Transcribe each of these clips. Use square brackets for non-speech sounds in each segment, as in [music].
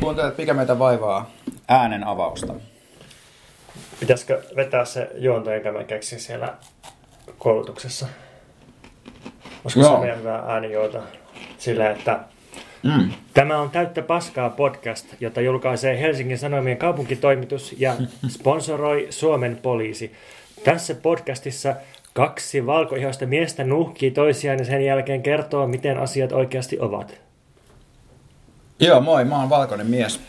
Kuuntelet Mikä meitä vaivaa äänen avausta. Pitäisikö vetää se juonto, jonka mä keksin siellä koulutuksessa? Olisiko Joo. se meidän hyvä äänijuonto? Sillä, että Mm. Tämä on Täyttä paskaa podcast, jota julkaisee Helsingin Sanomien kaupunkitoimitus ja [laughs] sponsoroi Suomen poliisi. Tässä podcastissa kaksi valkoihoista miestä nuhkii toisiaan ja sen jälkeen kertoo, miten asiat oikeasti ovat. Joo, moi, mä oon valkoinen mies.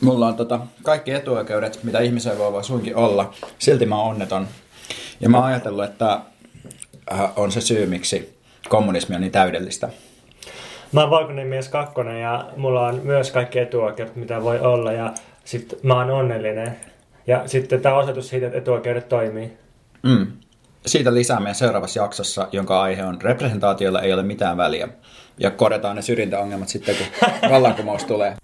Mulla on tota, kaikki etuoikeudet, mitä ihmisellä voi vaan suinkin olla. Silti mä oon onneton. Ja mä oon ajatellut, että äh, on se syy, miksi kommunismi on niin täydellistä. Mä oon valkoinen mies kakkonen ja mulla on myös kaikki etuoikeudet, mitä voi olla ja sit mä oon onnellinen. Ja sitten tämä osoitus siitä, että etuoikeudet toimii. Mm. Siitä lisää meidän seuraavassa jaksossa, jonka aihe on representaatiolla ei ole mitään väliä. Ja korjataan ne syrjintäongelmat sitten, kun vallankumous tulee.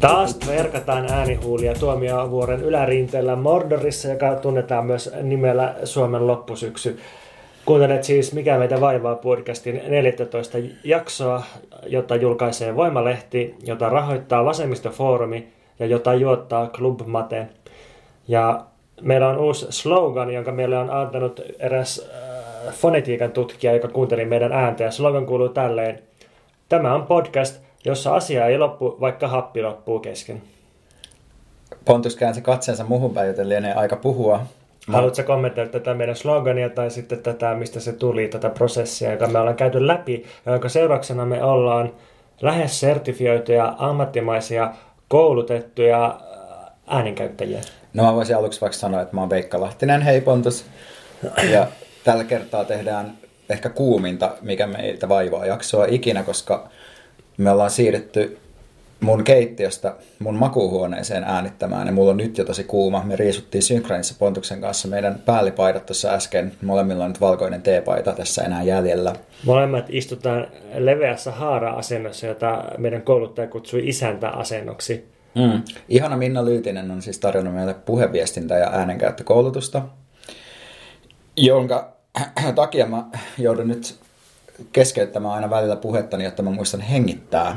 Taas verkataan äänihuulia tuomiovuoren ylärinteellä Mordorissa, joka tunnetaan myös nimellä Suomen loppusyksy. Kuuntelet siis Mikä meitä vaivaa podcastin 14 jaksoa, jota julkaisee Voimalehti, jota rahoittaa Vasemmistofoorumi ja jota juottaa Club Mate. Ja meillä on uusi slogan, jonka meille on antanut eräs äh, fonetiikan tutkija, joka kuunteli meidän ääntä. Ja slogan kuuluu tälleen. Tämä on podcast, jossa asia ei loppu, vaikka happi loppuu kesken. Pontus käänsi katseensa muuhun päin, joten lienee aika puhua. Mä- Haluatko kommentoida tätä meidän slogania tai sitten tätä, mistä se tuli, tätä prosessia, joka me ollaan käyty läpi, jonka seurauksena me ollaan lähes sertifioituja, ammattimaisia, koulutettuja äh, ääninkäyttäjiä. No mä voisin aluksi vaikka sanoa, että mä oon Veikka Lahtinen, hei Pontus. Ja tällä kertaa tehdään ehkä kuuminta, mikä meitä vaivaa jaksoa ikinä, koska me ollaan siirretty mun keittiöstä mun makuuhuoneeseen äänittämään ja mulla on nyt jo tosi kuuma. Me riisuttiin synkronissa Pontuksen kanssa meidän päällipaidat tuossa äsken. Molemmilla on nyt valkoinen teepaita tässä enää jäljellä. Molemmat istutaan leveässä haara-asennossa, jota meidän kouluttaja kutsui isäntäasennoksi. Mm. Ihana Minna Lyytinen on siis tarjonnut meille puheviestintä- ja äänenkäyttökoulutusta, jonka [clears throat] takia mä joudun nyt keskeyttämään aina välillä puhettani, jotta mä muistan hengittää.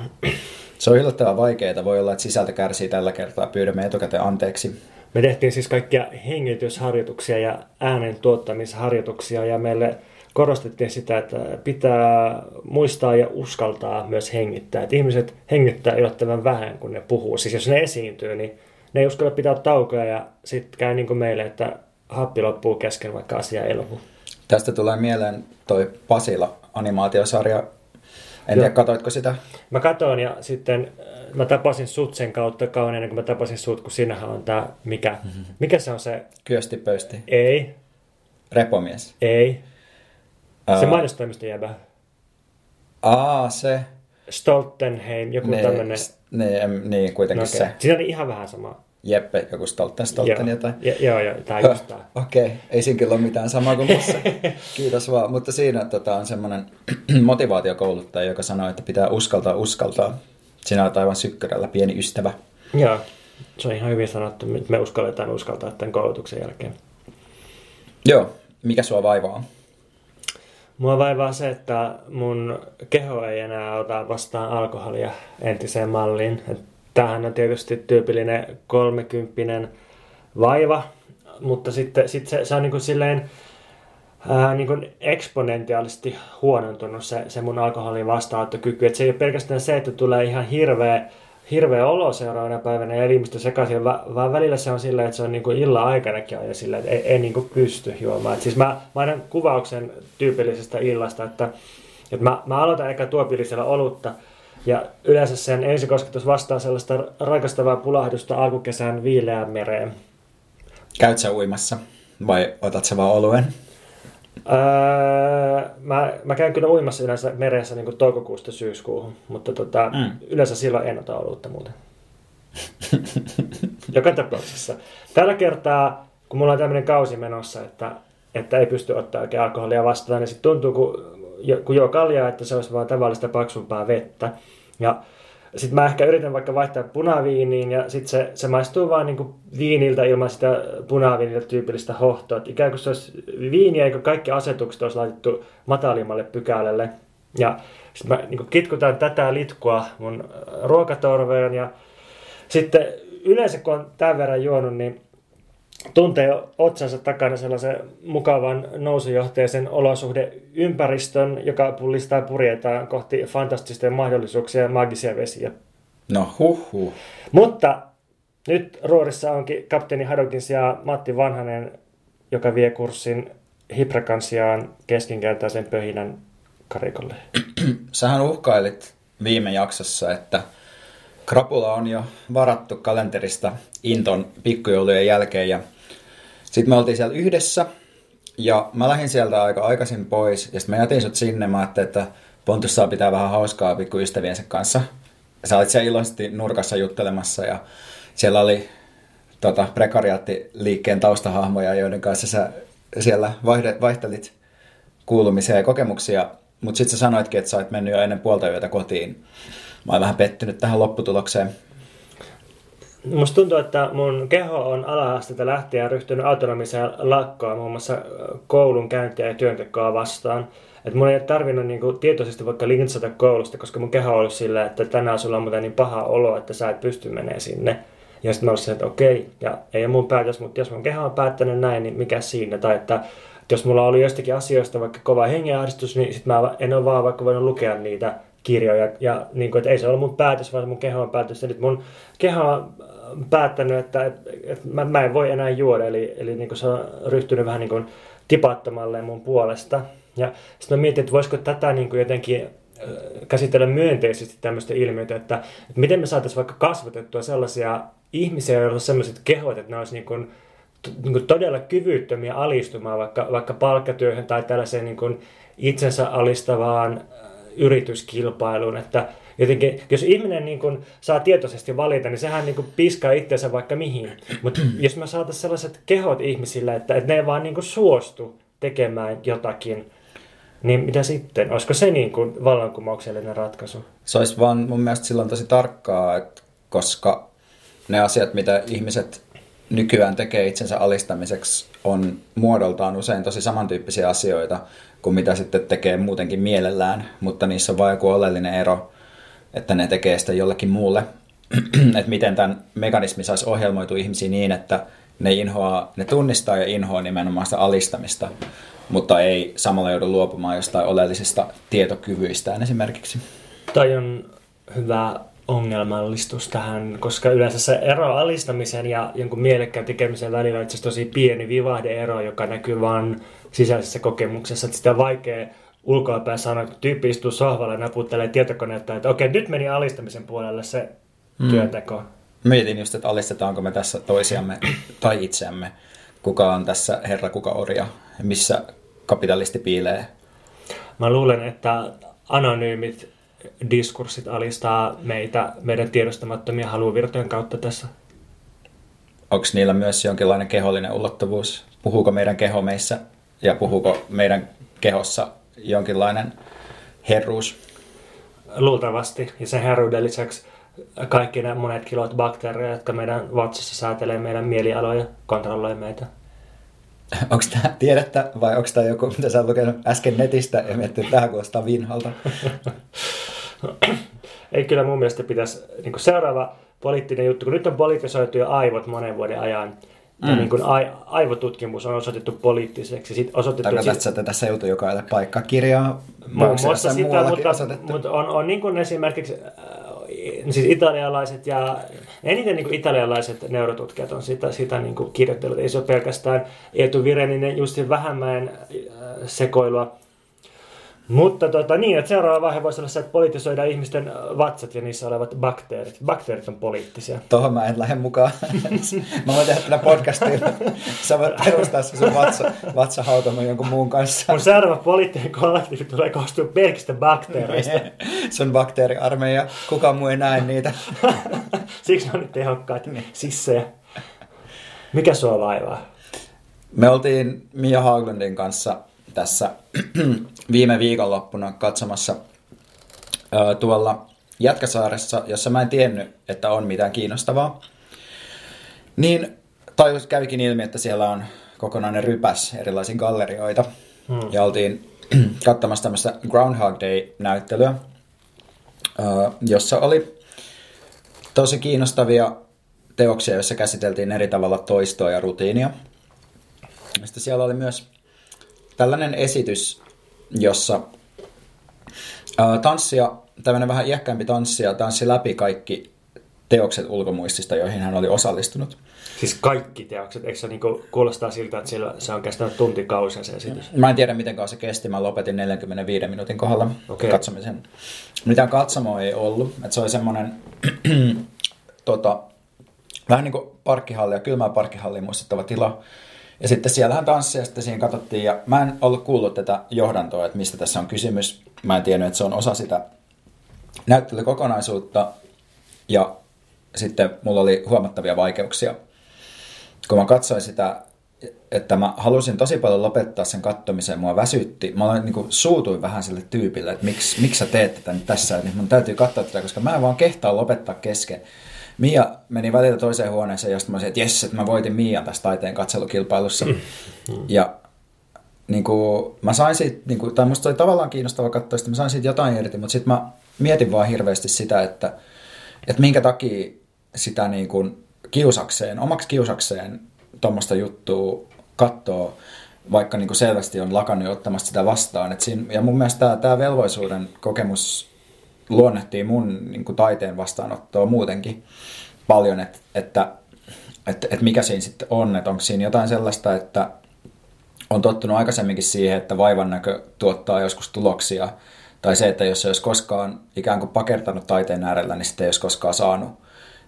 Se on yllättävän vaikeaa. Voi olla, että sisältö kärsii tällä kertaa. Pyydämme etukäteen anteeksi. Me tehtiin siis kaikkia hengitysharjoituksia ja äänen tuottamisharjoituksia ja meille korostettiin sitä, että pitää muistaa ja uskaltaa myös hengittää. Että ihmiset hengittää yllättävän vähän, kun ne puhuu. Siis jos ne esiintyy, niin ne ei uskalla pitää taukoja ja sitten käy niin kuin meille, että happi loppuu kesken, vaikka asia ei lopu. Tästä tulee mieleen toi Pasila animaatiosarja. En Joo. tiedä, katoitko sitä? Mä katoin ja sitten äh, mä tapasin sut sen kautta kauan ennen kuin mä tapasin sut, kun sinähän on tää, mikä, mikä se on se, Kyösti pöysti. ei, Repomies. ei, se Ää, mainostoimiston jäbä. Aa, se. Stoltenheim, joku Ne, tämmönen. ne, em, niin, kuitenkin No, no, se. okay. Siinä oli ihan vähän sama. Jeppe, joku Stolten, Stolten jotain. Ja, joo, joo, tää just tää. [laughs] Okei, okay. ei siinä kyllä ole mitään samaa kuin mussa. [laughs] Kiitos vaan. Mutta siinä tota, on semmoinen [clears throat] motivaatiokouluttaja, joka sanoo, että pitää uskaltaa uskaltaa. Sinä olet aivan sykkärällä, pieni ystävä. Joo, se on ihan hyvin sanottu. Me uskalletaan uskaltaa tämän koulutuksen jälkeen. Joo, mikä sua vaivaa? Mua vaivaa se, että mun keho ei enää ota vastaan alkoholia entiseen malliin. Et Tämähän on tietysti tyypillinen kolmekymppinen vaiva, mutta sitten sit se, se on niin kuin silleen ää, niin kuin eksponentiaalisesti huonontunut se, se mun alkoholin vastaanottokyky. Et se ei ole pelkästään se, että tulee ihan hirveä, hirveä olo seuraavana päivänä ja elimistö sekaisin, va, vaan välillä se on silleen, että se on niin kuin illan aikanakin aina silleen, että ei, ei niin kuin pysty juomaan. Et siis mä, mä annan kuvauksen tyypillisestä illasta, että, että mä, mä aloitan eka tuopillisella olutta, ja yleensä sen ensikosketus vastaa sellaista rakastavaa pulahdusta alkukesän viileään mereen. Käyt sä uimassa vai otat sä vaan oluen? Öö, mä, mä käyn kyllä uimassa yleensä meressä niin toukokuusta syyskuuhun, mutta tota, Mm. yleensä silloin en ota olutta muuten. [laughs] Joka tapauksessa. Tällä kertaa, kun mulla on tämmöinen kausi menossa, että, että ei pysty ottaa oikein alkoholia vastaan, niin sitten tuntuu, kun kun juo kaljaa, että se olisi vaan tavallista paksumpaa vettä. Ja sitten mä ehkä yritän vaikka vaihtaa punaviiniin ja sitten se, se maistuu vaan niin viiniltä ilman sitä punaviiniltä tyypillistä hohtoa. Et ikään kuin se olisi viiniä, eikö kaikki asetukset olisi laitettu matalimmalle pykälälle. Ja sitten mä niin kitkutan tätä litkua mun ruokatorveen ja sitten yleensä kun on tämän verran juonut, niin tuntee otsansa takana sellaisen mukavan nousujohteisen olosuhdeympäristön, joka pullistaa purjetaan kohti fantastisten mahdollisuuksia ja magisia vesiä. No huh huh. Mutta nyt ruorissa onkin kapteeni Hadokin sijaan Matti Vanhanen, joka vie kurssin Hiprakan sijaan keskinkertaisen pöhinän karikolle. Sähän uhkailit viime jaksossa, että krapula on jo varattu kalenterista Inton pikkujoulujen jälkeen ja sitten me oltiin siellä yhdessä ja mä lähdin sieltä aika aikaisin pois ja sitten mä jätin sut sinne, mä ajattelin, että Pontus saa pitää vähän hauskaa pikkuystäviensä kanssa. Sä olit siellä iloisesti nurkassa juttelemassa ja siellä oli tota, prekariaattiliikkeen taustahahmoja, joiden kanssa sä siellä vaihtelit kuulumisia ja kokemuksia, mutta sitten sä sanoitkin, että sä oot mennyt jo ennen puolta yötä kotiin. Mä oon vähän pettynyt tähän lopputulokseen. Musta tuntuu, että mun keho on ala-asteelta lähtien ryhtynyt autonomiseen lakkoon muun muassa koulun käyntiä ja työntekoa vastaan. Että mun ei ole tarvinnut niinku tietoisesti vaikka lintsata koulusta, koska mun keho on ollut sillä, että tänään sulla on muuten niin paha olo, että sä et pysty menemään sinne. Ja sitten mä olisin, että okei, ja ei ole mun päätös, mutta jos mun keho on päättänyt näin, niin mikä siinä? Tai että jos mulla oli jostakin asioista vaikka kova hengenahdistus, niin sit mä en ole vaan vaikka voinut lukea niitä kirjoja. Ja niin kuin, että ei se ole mun päätös, vaan mun keho on päätös. Ja nyt mun keho on päättänyt, että, että, että mä, mä en voi enää juoda. Eli, eli niin kuin se on ryhtynyt vähän niin kuin tipattamalle mun puolesta. Ja sitten mä mietin, että voisiko tätä niin kuin jotenkin käsitellä myönteisesti tämmöistä ilmiötä, että, että miten me saataisiin vaikka kasvatettua sellaisia ihmisiä, joilla on sellaiset kehot, että ne olisi niin kuin, niin kuin todella kyvyttömiä alistumaan vaikka, vaikka palkkatyöhön tai tällaiseen niin kuin itsensä alistavaan yrityskilpailuun, että jotenkin, jos ihminen niin kuin saa tietoisesti valita, niin sehän niin kuin piskaa itseensä vaikka mihin. Mutta [clears throat] jos me saataisiin sellaiset kehot ihmisille, että, että ne ei vaan niin kuin suostu tekemään jotakin, niin mitä sitten? Olisiko se niin kuin vallankumouksellinen ratkaisu? Se olisi vaan mun mielestä silloin tosi tarkkaa, että koska ne asiat, mitä ihmiset nykyään tekee itsensä alistamiseksi, on muodoltaan usein tosi samantyyppisiä asioita kuin mitä sitten tekee muutenkin mielellään, mutta niissä on vain joku oleellinen ero, että ne tekee sitä jollekin muulle. [clears throat] että miten tämän mekanismi saisi ohjelmoitua ihmisiin niin, että ne, inhoaa, ne tunnistaa ja inhoaa nimenomaan sitä alistamista, mutta ei samalla joudu luopumaan jostain oleellisista tietokyvyistään esimerkiksi. Tai on hyvä ongelmallistus tähän, koska yleensä se ero alistamisen ja jonkun mielekkään tekemisen välillä on itse tosi pieni vivahdeero, joka näkyy vain sisäisessä kokemuksessa. Että sitä on vaikea ulkoapäin sanoa, kun tyyppi istuu sohvalla ja naputtelee tietokoneetta, että okei, nyt meni alistamisen puolelle se mm. työnteko. Mietin just, että alistetaanko me tässä toisiamme tai itseämme. Kuka on tässä herra, kuka orja, missä kapitalisti piilee. Mä luulen, että anonyymit diskurssit alistaa meitä meidän tiedostamattomia haluvirtojen kautta tässä. Onko niillä myös jonkinlainen kehollinen ulottuvuus? Puhuuko meidän keho meissä ja puhuuko meidän kehossa jonkinlainen herruus? Luultavasti. Ja sen herruuden lisäksi kaikki ne monet kilot bakteereja, jotka meidän vatsassa säätelee meidän mielialoja, kontrolloi meitä. [laughs] Onko tämä tiedettä vai onko tämä joku, mitä sä oot lukenut äsken netistä ja miettinyt, että tämä kuulostaa vinhalta? [clears throat] Ei kyllä mun mielestä pitäisi, niin seuraava poliittinen juttu, kun nyt on politisoitu jo aivot monen vuoden ajan, Mm. Ja niin kuin aivotutkimus on osoitettu poliittiseksi. Sit osoitettu Tarkoitatko, että tässä joutuu joka paikkaa Muun muassa sitä, mutta, mutta on, on niin kuin esimerkiksi äh, siis italialaiset ja eniten niin kuin italialaiset neurotutkijat on sitä, sitä niin kuin kirjoittanut. Ei se ole pelkästään Eetu Vireninen, Justin Vähämäen äh, sekoilua, mutta tota, niin, että seuraava vaihe voisi olla se, että politisoidaan ihmisten vatsat ja niissä olevat bakteerit. Bakteerit on poliittisia. Tuohon mä en lähde mukaan. [laughs] mä voin tehdä tällä podcastia. Sä voit perustaa se sun vatsa, vatsahautaman jonkun muun kanssa. Mun seuraava poliittinen kollektiivi tulee koostua pelkistä bakteereista. [laughs] Sun bakteeriarmeija. Kukaan muu ei näe niitä. [laughs] Siksi ne on nyt tehokkaita niin. sissejä. Mikä sua vaivaa? Me oltiin Mia Haglundin kanssa tässä viime viikonloppuna katsomassa ää, tuolla Jätkäsaaressa, jossa mä en tiennyt, että on mitään kiinnostavaa. Niin tajus kävikin ilmi, että siellä on kokonainen rypäs erilaisia gallerioita. Hmm. Ja oltiin [clears throat] katsomassa tämmöistä Groundhog Day-näyttelyä, jossa oli tosi kiinnostavia teoksia, joissa käsiteltiin eri tavalla toistoa ja rutiinia. Sitten siellä oli myös tällainen esitys, jossa tanssia, tämmöinen vähän iäkkäämpi tanssija tanssi läpi kaikki teokset ulkomuistista, joihin hän oli osallistunut. Siis kaikki teokset, eikö se niinku kuulostaa siltä, että siellä se on kestänyt tuntikausia se esitys? Mä en tiedä miten kauan se kesti, mä lopetin 45 minuutin kohdalla okay. katsomisen. Mitään katsomoa ei ollut, että se oli semmoinen [clears throat] tota, vähän niin kuin parkkihalli ja kylmää parkkihallia muistuttava tila. Ja sitten siellähän tanssia, sitten siinä katsottiin, ja mä en ollut kuullut tätä johdantoa, että mistä tässä on kysymys. Mä en tiennyt, että se on osa sitä näyttelykokonaisuutta, ja sitten mulla oli huomattavia vaikeuksia kun mä katsoin sitä, että mä halusin tosi paljon lopettaa sen kattomisen, mua väsytti. Mä olin, niin kuin, suutuin vähän sille tyypille, että miksi, miksi sä teet tätä nyt tässä, että mun täytyy katsoa tätä, koska mä en vaan kehtaa lopettaa kesken. Mia meni välillä toiseen huoneeseen, josta mä olisin, että jes, että mä voitin Mian tässä taiteen katselukilpailussa. Mm. Ja niin kuin, mä sain siitä, niin kuin, tai musta oli tavallaan kiinnostava katsoa että mä sain siitä jotain irti, mutta sitten mä mietin vaan hirveästi sitä, että, että minkä takia sitä niin kuin, kiusakseen, omaksi kiusakseen tuommoista juttua katsoo, vaikka niin kuin selvästi on lakannut ottamasta sitä vastaan. Et siinä, ja mun mielestä tämä, tämä velvollisuuden kokemus luonnehtii mun niin kuin taiteen vastaanottoa muutenkin paljon, että, että, että, että mikä siinä sitten on, että onko siinä jotain sellaista, että on tottunut aikaisemminkin siihen, että vaivan näkö tuottaa joskus tuloksia, tai se, että jos se olisi koskaan ikään kuin pakertanut taiteen äärellä, niin sitten ei olisi koskaan saanut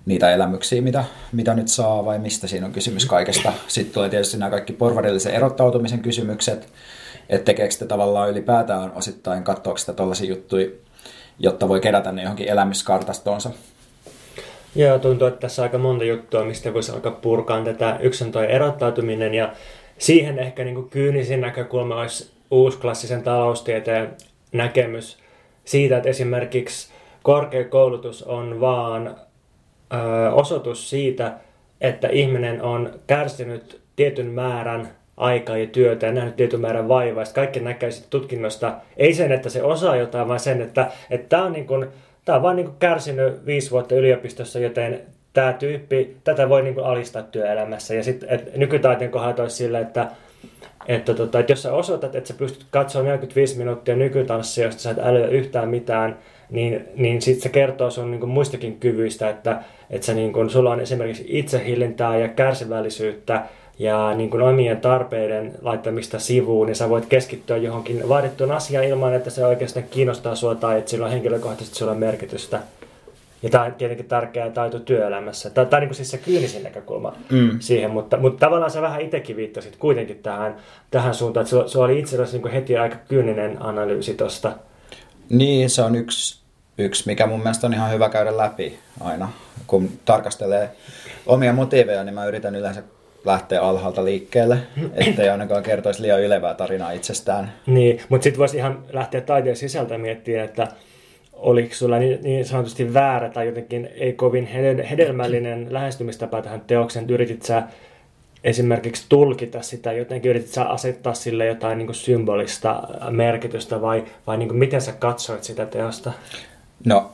niitä elämyksiä, mitä, mitä nyt saa vai mistä siinä on kysymys kaikesta. Sitten tulee tietysti nämä kaikki porvarillisen erottautumisen kysymykset, että tekeekö sitä tavallaan ylipäätään osittain, katsoako sitä tällaisia juttuja, jotta voi kerätä ne johonkin elämyskartastoonsa. Joo, tuntuu, että tässä on aika monta juttua, mistä voisi alkaa purkaa tätä. Yksi on tuo erottautuminen ja siihen ehkä niin kuin kyynisin näkökulma olisi uusklassisen taloustieteen näkemys siitä, että esimerkiksi korkeakoulutus on vaan osoitus siitä, että ihminen on kärsinyt tietyn määrän aikaa ja työtä ja nähnyt tietyn määrän vaivaa. Sitten kaikki näkee sitten tutkinnosta, ei sen, että se osaa jotain, vaan sen, että tämä on, niin kuin, tämä on vaan niin kuin kärsinyt viisi vuotta yliopistossa, joten tämä tyyppi, tätä voi niin kuin alistaa työelämässä. Ja sitten nykytaiteen kohdalla olisi sillä, että että, tota, että jos sä osoitat, että sä pystyt katsoa 45 minuuttia nykytanssia, josta sä et älyä yhtään mitään, niin, niin sitten se kertoo sun niin muistakin kyvyistä, että, että sä, niin kuin, sulla on esimerkiksi itsehillintää ja kärsivällisyyttä ja niin kuin omien tarpeiden laittamista sivuun, niin sä voit keskittyä johonkin vaadittuun asiaan ilman, että se oikeastaan kiinnostaa sua tai että sillä on henkilökohtaisesti sulla merkitystä. Ja tämä on tietenkin tärkeä taito työelämässä. Tämä, tämä on niin siis se kyynisin näkökulma mm. siihen, mutta, mutta tavallaan sä vähän itsekin viittasit kuitenkin tähän, tähän suuntaan, että se oli itse asiassa niin heti aika kyyninen analyysi tuosta. Niin, se on yksi, yksi, mikä mun mielestä on ihan hyvä käydä läpi aina. Kun tarkastelee omia motiiveja, niin mä yritän yleensä lähteä alhaalta liikkeelle, [clears throat] ettei ainakaan kertoisi liian ylevää tarinaa itsestään. Niin, mutta sitten voisi ihan lähteä taiteen sisältä miettiä, että oliko sulla niin, niin sanotusti väärä tai jotenkin ei kovin hedelmällinen [clears throat] lähestymistapa tähän teokseen, yritit sä esimerkiksi tulkita sitä, jotenkin yritit sä asettaa sille jotain niin symbolista merkitystä vai, vai niin miten sä katsoit sitä teosta? No,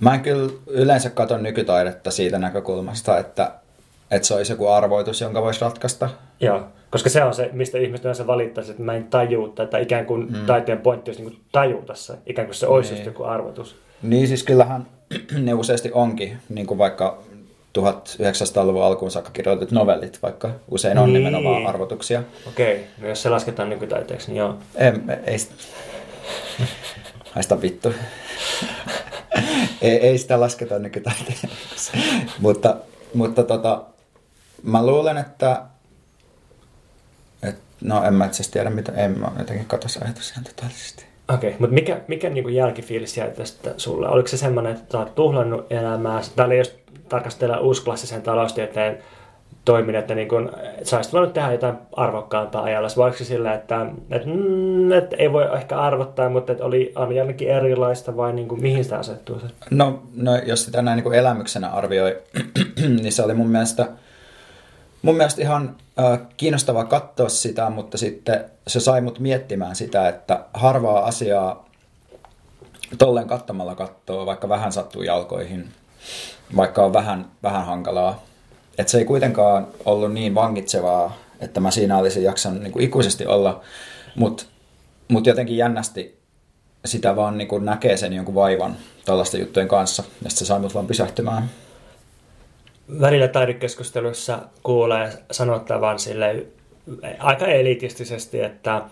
mä en kyllä yleensä katso nykytaidetta siitä näkökulmasta, että, että se olisi joku arvoitus, jonka voisi ratkaista. Joo, koska se on se, mistä ihmiset yleensä valittaisi, että mä en tajuu tätä, ikään kuin mm. taiteen pointti olisi niin tajuta se, ikään kuin se olisi niin. joku arvoitus. Niin, siis kyllähän [clears throat] ne useasti onkin, niin kuin vaikka 1900-luvun alkuun saakka kirjoitetut novellit, vaikka usein on niin. nimenomaan arvotuksia. Okei, okay. no jos se lasketaan nykytaiteeksi, niin joo. Ei, ei, [laughs] Haista vittu. [laughs] ei, ei sitä lasketa nykytaiteeksi. [laughs] mutta mutta tota, mä luulen, että et, no en mä itse tiedä, mitä, en mä jotenkin katso ajatus ihan totaalisesti. Okei, okay, mutta mikä, mikä niinku jälkifiilis jäi tästä sulle? Oliko se semmoinen, että sä oot tuhlannut elämää, tai jos tarkastellaan uusklassisen taloustieteen toimin, että niin kun, et sä olisit voinut tehdä jotain arvokkaampaa ajalla. Voiko se sillä, että, että, mm, että ei voi ehkä arvottaa, mutta että oli, oli jotenkin erilaista vai niin kuin, mihin sitä asettuu se? No, no jos sitä näin niin kuin elämyksenä arvioi, [clears throat] niin se oli mun mielestä, mun mielestä ihan äh, kiinnostavaa katsoa sitä, mutta sitten se sai mut miettimään sitä, että harvaa asiaa tolleen kattamalla kattoo, vaikka vähän sattuu jalkoihin, vaikka on vähän, vähän hankalaa. Et se ei kuitenkaan ollut niin vangitsevaa, että mä siinä olisin jaksanut niin kuin ikuisesti olla, mutta mut jotenkin jännästi sitä vaan niin kuin näkee sen jonkun vaivan tällaisten juttujen kanssa, ja se sai mut vaan pysähtymään. Välillä taidekeskusteluissa kuulee sanottavan sille aika elitistisesti, että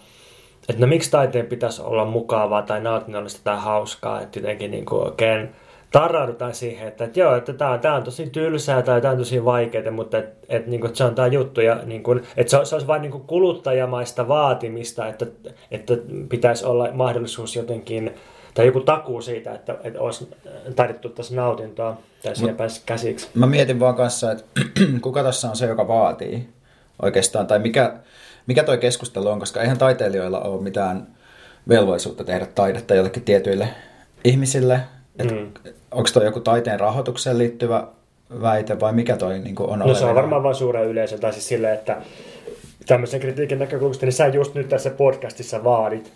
että no miksi taiteen pitäisi olla mukavaa tai nautinnollista tai hauskaa, että jotenkin niin kuin oikein tarraudutaan siihen, että, että joo, että tämä, tämä on tosi tylsää tai tämä on tosi vaikeaa, mutta että, että, niin kuin, se on tämä juttu ja niin kuin, että se, se olisi vain niin kuin kuluttajamaista vaatimista, että, että pitäisi olla mahdollisuus jotenkin tai joku takuu siitä, että, että olisi taidettu tässä nautintoa tai siihen pääsisi käsiksi. Mä mietin vaan kanssa, että [clears throat] kuka tässä on se, joka vaatii oikeastaan, tai mikä, mikä toi keskustelu on, koska eihän taiteilijoilla ole mitään velvollisuutta tehdä taidetta jollekin tietyille ihmisille. Mm. Onko toi joku taiteen rahoitukseen liittyvä väite vai mikä toi niin on? No se on varmaan vain suuren yleisön, tai siis silleen, että tämmöisen kritiikin näkökulmasta, niin sä just nyt tässä podcastissa vaadit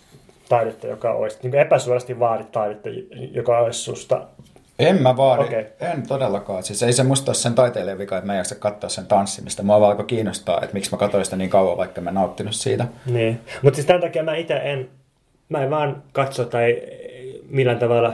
taidetta, joka olisi, niin epäsuorasti vaadit taidetta, joka olisi susta en mä vaadi, okay. en todellakaan. Siis ei se musta ole sen taiteilijan vika, että mä en jaksa katsoa sen tanssimista. Mua vaan alkoi kiinnostaa, että miksi mä katsoin sitä niin kauan, vaikka mä nauttinut siitä. Niin, mutta siis tämän takia mä itse en, mä en vaan katso tai millään tavalla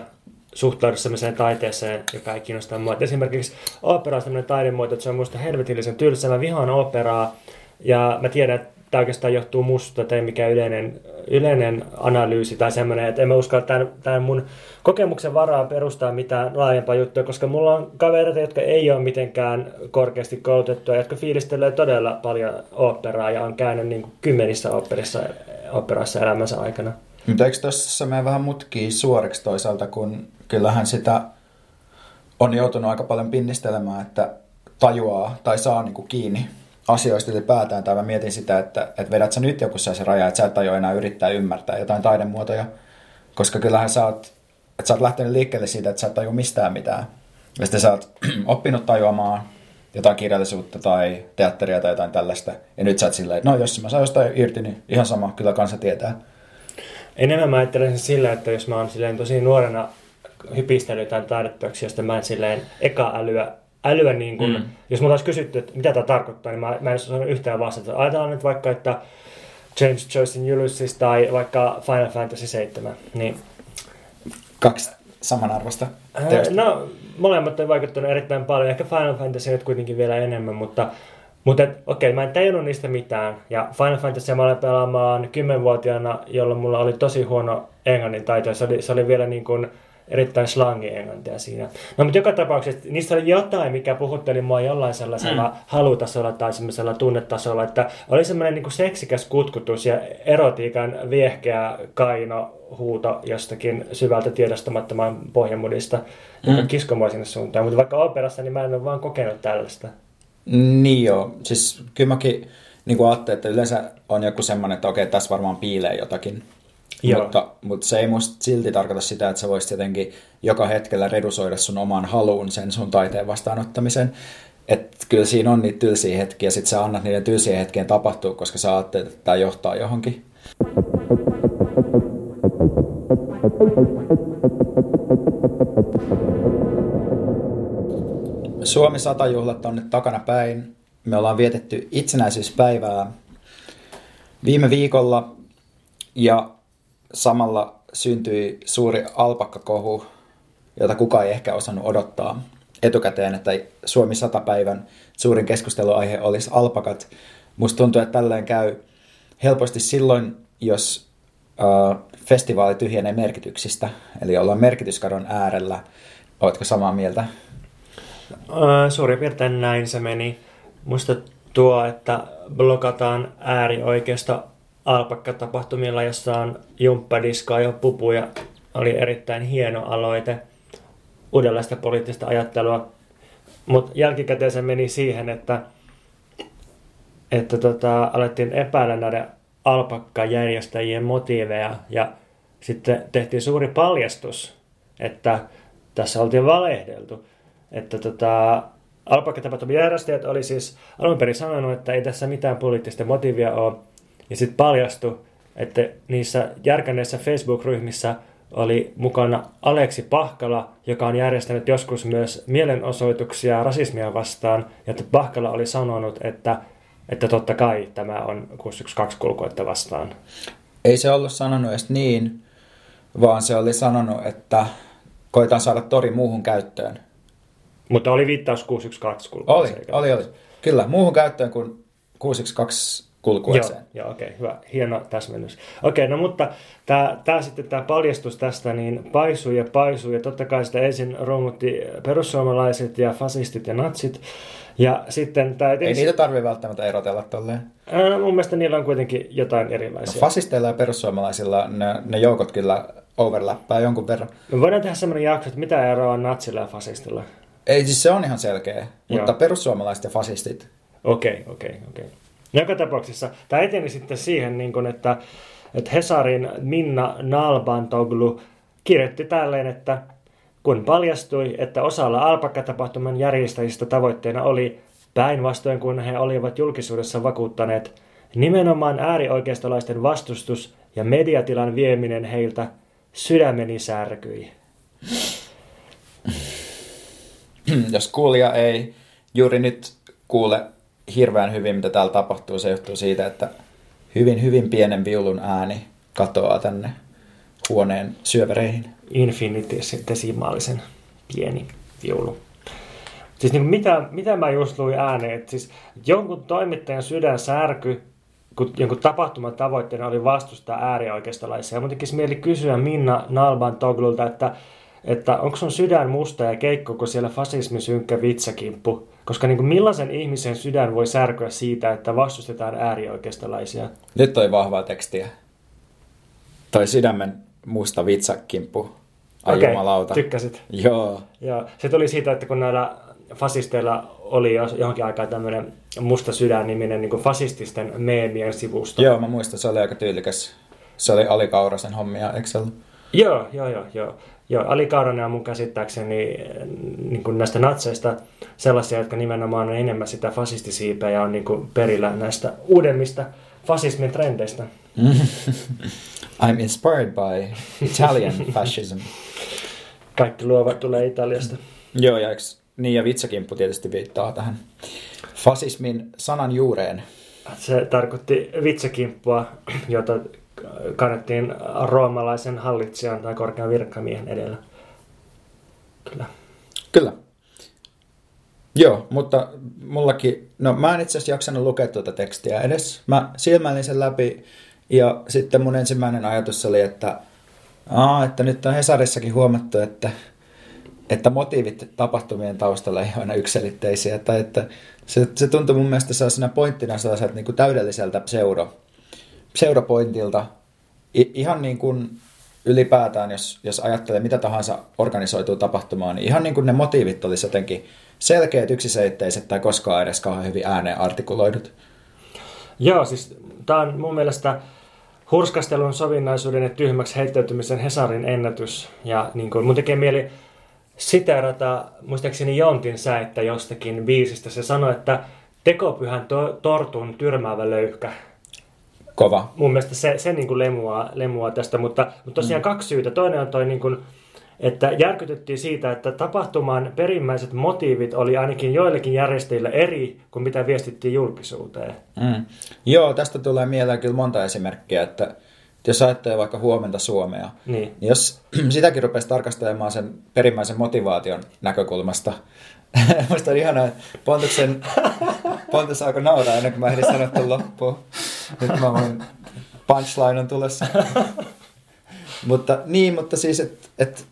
suhtaudu sellaiseen taiteeseen, joka ei kiinnosta mua. Et esimerkiksi opera on sellainen taidemuoto, että se on musta helvetillisen tylsä. Mä vihaan operaa ja mä tiedän, että tämä oikeastaan johtuu musta tai mikä yleinen, yleinen analyysi tai semmoinen, että en mä uskalla tämän, tämän mun kokemuksen varaan perustaa mitään laajempaa juttua, koska mulla on kavereita, jotka ei ole mitenkään korkeasti koulutettuja, jotka fiilistelee todella paljon operaa ja on käynyt niin kuin kymmenissä operissa, operassa elämänsä aikana. Mutta eikö tuossa mene vähän mutkii suoriksi toisaalta, kun kyllähän sitä on joutunut aika paljon pinnistelemään, että tajuaa tai saa niin kuin kiinni asioista ylipäätään, tai mä mietin sitä, että, että vedät sä nyt joku se raja, että sä et tajua enää yrittää ymmärtää jotain taidemuotoja, koska kyllähän sä oot, että sä oot lähtenyt liikkeelle siitä, että sä et tajua mistään mitään. Ja sitten sä oot [clears throat] oppinut tajuamaan jotain kirjallisuutta tai teatteria tai jotain tällaista, ja nyt sä oot silleen, että no jos mä saan jostain irti, niin ihan sama, kyllä kansa tietää. Enemmän mä ajattelen sillä, että jos mä oon silleen tosi nuorena hypistellyt jotain taideteoksia, josta mä en silleen eka älyä älyä, niin kuin, mm. jos mulla olisi kysytty, että mitä tämä tarkoittaa, niin mä, mä en olisi yhtään vastata. Ajatellaan nyt vaikka, että James Joycein Ulysses tai vaikka Final Fantasy 7, niin... Kaksi samanarvoista teosta. No, molemmat on vaikuttanut erittäin paljon. Ehkä Final Fantasy nyt kuitenkin vielä enemmän, mutta mutta okei, okay, mä en tajunnut niistä mitään. Ja Final Fantasy mä olen pelaamaan 10-vuotiaana, jolloin mulla oli tosi huono englannin taito. Se oli, se oli vielä niin kuin, erittäin slangi englantia siinä. No mutta joka tapauksessa niissä oli jotain, mikä puhutteli mua jollain sellaisella mm. halutasolla tai semmoisella tunnetasolla, että oli semmoinen niin seksikäs kutkutus ja erotiikan viehkeä kaino huuto jostakin syvältä tiedostamattoman pohjamudista, mm. joka kiskoi mua sinne suuntaan. Mutta vaikka operassa, niin mä en ole vaan kokenut tällaista. Niin joo, siis kyllä mäkin niin kuin ajattelin, että yleensä on joku semmoinen, että okei, tässä varmaan piilee jotakin. Mutta, mutta se ei musta silti tarkoita sitä, että sä voisit jotenkin joka hetkellä redusoida sun oman haluun sen sun taiteen vastaanottamisen. Että kyllä siinä on niitä tylsiä hetkiä, ja sit sä annat niiden tylsien hetkien tapahtua, koska sä ajattelet, että tämä johtaa johonkin. Suomi 100 juhlat on nyt takana päin. Me ollaan vietetty itsenäisyyspäivää viime viikolla ja samalla syntyi suuri alpakkakohu, jota kukaan ei ehkä osannut odottaa etukäteen, että Suomi 100 päivän suurin keskusteluaihe olisi alpakat. Musta tuntuu, että tälleen käy helposti silloin, jos uh, festivaali tyhjenee merkityksistä, eli ollaan merkityskadon äärellä. Oletko samaa mieltä? Suurin piirtein näin se meni. Musta tuo, että blokataan äärioikeista alpakka-tapahtumilla, jossa on jumppadiskoa ja pupuja, oli erittäin hieno aloite uudenlaista poliittista ajattelua. Mutta jälkikäteen se meni siihen, että että tota, alettiin epäillä näiden alpakkajärjestäjien motiiveja ja sitten tehtiin suuri paljastus, että tässä oltiin valehdeltu. Että tota, alpakkatapahtumien järjestäjät oli siis alun perin sanonut, että ei tässä mitään poliittista motiivia ole. Ja sitten paljastui, että niissä järkänneissä Facebook-ryhmissä oli mukana Aleksi Pahkala, joka on järjestänyt joskus myös mielenosoituksia rasismia vastaan. Ja että Pahkala oli sanonut, että, että totta kai tämä on 612 kulkuetta vastaan. Ei se ollut sanonut edes niin, vaan se oli sanonut, että koitan saada tori muuhun käyttöön. Mutta oli viittaus 612 kulkueeseen. Oli, oli, oli. Kyllä, muuhun käyttöön kuin 612 kulkueeseen. Joo, joo okei, okay, hyvä. Hieno täsmennys. Okei, okay, no mutta tämä sitten tämä paljastus tästä niin paisui ja paisui ja totta kai sitä ensin romutti perussuomalaiset ja fasistit ja natsit. Ja sitten tämä Ei niitä tarvitse välttämättä erotella tolleen. No, mun mielestä niillä on kuitenkin jotain erilaisia. No, fasisteilla ja perussuomalaisilla ne, ne joukot kyllä overlappaa jonkun verran. Me voidaan tehdä semmoinen jakso, että mitä eroa on natsilla ja fasistilla. Ei, siis se on ihan selkeä, mutta Joo. perussuomalaiset ja fasistit. Okei, okay, okei, okay, okei. Okay. Joka tapauksessa tämä eteni sitten siihen, niin kun, että, että Hesarin Minna Nalbantoglu kirjoitti tälleen, että kun paljastui, että osalla alpakkatapahtuman järjestäjistä tavoitteena oli, päinvastoin kun he olivat julkisuudessa vakuuttaneet, nimenomaan äärioikeistolaisten vastustus ja mediatilan vieminen heiltä sydämeni särkyi. Jos kuulija ei juuri nyt kuule hirveän hyvin, mitä täällä tapahtuu, se johtuu siitä, että hyvin, hyvin pienen viulun ääni katoaa tänne huoneen syövereihin. Infinitesimaalisen pieni viulu. Siis niin mitä, mitä mä just luin ääneen, että siis jonkun toimittajan sydän särky, kun jonkun tapahtuman tavoitteena oli vastustaa äärioikeistolaisia. Ja mun tekisi mieli kysyä Minna Nalban Toglulta, että, että onko sun sydän musta ja keikko, kun siellä fasismi synkkä vitsakimppu? Koska niin kuin millaisen ihmisen sydän voi särkyä siitä, että vastustetaan äärioikeistolaisia? Nyt toi vahvaa tekstiä. Toi sydämen musta vitsakimppu. Ai Okei, jumalauta. tykkäsit. Joo. Joo. Se tuli siitä, että kun näillä fasisteilla oli johonkin aikaan tämmöinen Musta sydän-niminen niin fasististen meemien sivusto. Joo, mä muistan, se oli aika tyylikäs. Se oli Ali Kaurasen hommia, eikö se ollut? Joo, joo, joo, joo. Joo, Ali Kauranen on mun käsittääkseni niin kuin näistä natseista sellaisia, jotka nimenomaan on enemmän sitä fasistisiipeä ja on niin kuin perillä näistä uudemmista fasismin trendeistä. [laughs] I'm inspired by Italian fascism. Kaikki luovat tulee Italiasta. Joo, ja eikö, niin ja vitsakimppu tietysti viittaa tähän fasismin sanan juureen. Se tarkoitti vitsakimppua, jota kannettiin roomalaisen hallitsijan tai korkean virkkamiehen edellä. Kyllä. Kyllä. Joo, mutta mullakin, no mä en itse asiassa jaksanut lukea tuota tekstiä edes. Mä silmäilin sen läpi ja sitten mun ensimmäinen ajatus oli, että, aa, että nyt on Hesarissakin huomattu, että, että motiivit tapahtumien taustalla ei ole aina yksilitteisiä. Tai että se, se tuntui mun mielestä sellaisena pointtina sellaiselta niin kuin täydelliseltä pseudo, pseudopointilta. I, ihan niin kuin ylipäätään, jos, jos ajattelee mitä tahansa organisoituu tapahtumaan, niin ihan niin kuin ne motiivit olisi jotenkin selkeät, yksiselitteiset tai koskaan edes kauhean hyvin ääneen artikuloidut. Joo, siis tämä on mun mielestä hurskastelun, sovinnaisuuden ja tyhmäksi heittäytymisen Hesarin ennätys. Ja niin kuin, mun tekee mieli siteerata muistaakseni Jontin säittä jostakin biisistä. Se sanoi, että tekopyhän to- tortun tyrmäävä löyhkä. Kova. Mun mielestä se, se niin kuin lemuaa, lemuaa tästä, mutta, mutta tosiaan mm. kaksi syytä. Toinen on toi niin kuin, että järkytettiin siitä, että tapahtuman perimmäiset motiivit oli ainakin joillekin järjestäjille eri kuin mitä viestittiin julkisuuteen. Mm. Joo, tästä tulee mieleen kyllä monta esimerkkiä, että jos ajattelee vaikka huomenta Suomea, niin, niin jos [clears throat] sitäkin rupesi tarkastelemaan sen perimmäisen motivaation näkökulmasta, [laughs] Musta on ihanaa, että Pontuksen, [laughs] Pontus alkoi nauraa ennen kuin mä ehdin sanoa tuon loppuun. Nyt mä voin, punchline on tulossa. mutta niin, mutta siis, että et,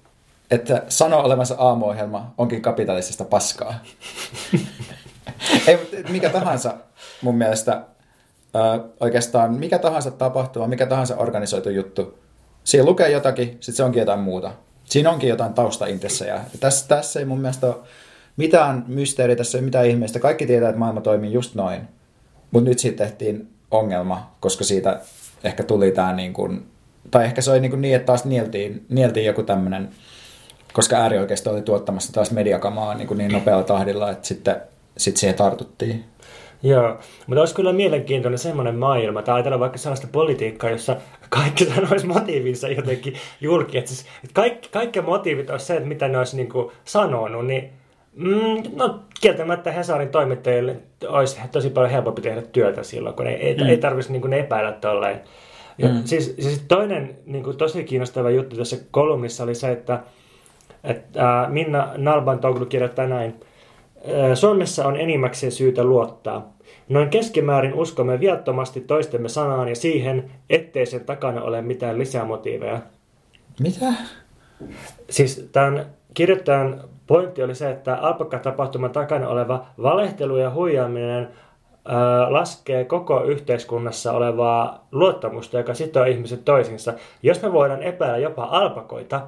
että sano olevansa aamuohjelma onkin kapitalistista paskaa. Ei, mikä tahansa mun mielestä ö, oikeastaan mikä tahansa tapahtuma, mikä tahansa organisoitu juttu, siinä lukee jotakin, sitten se onkin jotain muuta. Siinä onkin jotain taustaintressejä. Tässä, tässä ei mun mielestä ole mitään mysteeriä, tässä ei mitään ihmeistä. Kaikki tietää, että maailma toimii just noin. Mutta nyt siitä tehtiin ongelma, koska siitä ehkä tuli tämä niin kuin, tai ehkä se oli niin, kuin niin että taas nieltiin, nieltiin joku tämmöinen, koska äärioikeisto oli tuottamassa taas mediakamaa niin, kuin niin nopealla tahdilla, että sitten sit siihen tartuttiin. Joo, mutta olisi kyllä mielenkiintoinen semmoinen maailma, tai ajatella vaikka sellaista politiikkaa, jossa kaikki sanoisi motiivinsa jotenkin julki. Että siis, että kaikki, kaikki motiivit olisi se, että mitä ne olisi niin kuin sanonut, niin mm, no kieltämättä Hesarin toimittajille olisi tosi paljon helpompi tehdä työtä silloin, kun ei, ei, mm. ei tarvitsisi niin epäillä tolleen. Ja mm. siis, siis toinen niin kuin tosi kiinnostava juttu tässä kolumnissa oli se, että, että äh, Minna Nalbantoglu kirjoittaa näin – Suomessa on enimmäkseen syytä luottaa. Noin keskimäärin uskomme viattomasti toistemme sanaan ja siihen, ettei sen takana ole mitään lisämotiiveja. Mitä? Siis tämän kirjoittajan pointti oli se, että alpakka-tapahtuman takana oleva valehtelu ja huijaaminen laskee koko yhteiskunnassa olevaa luottamusta, joka sitoo ihmiset toisinsa. Jos me voidaan epäillä jopa alpakoita,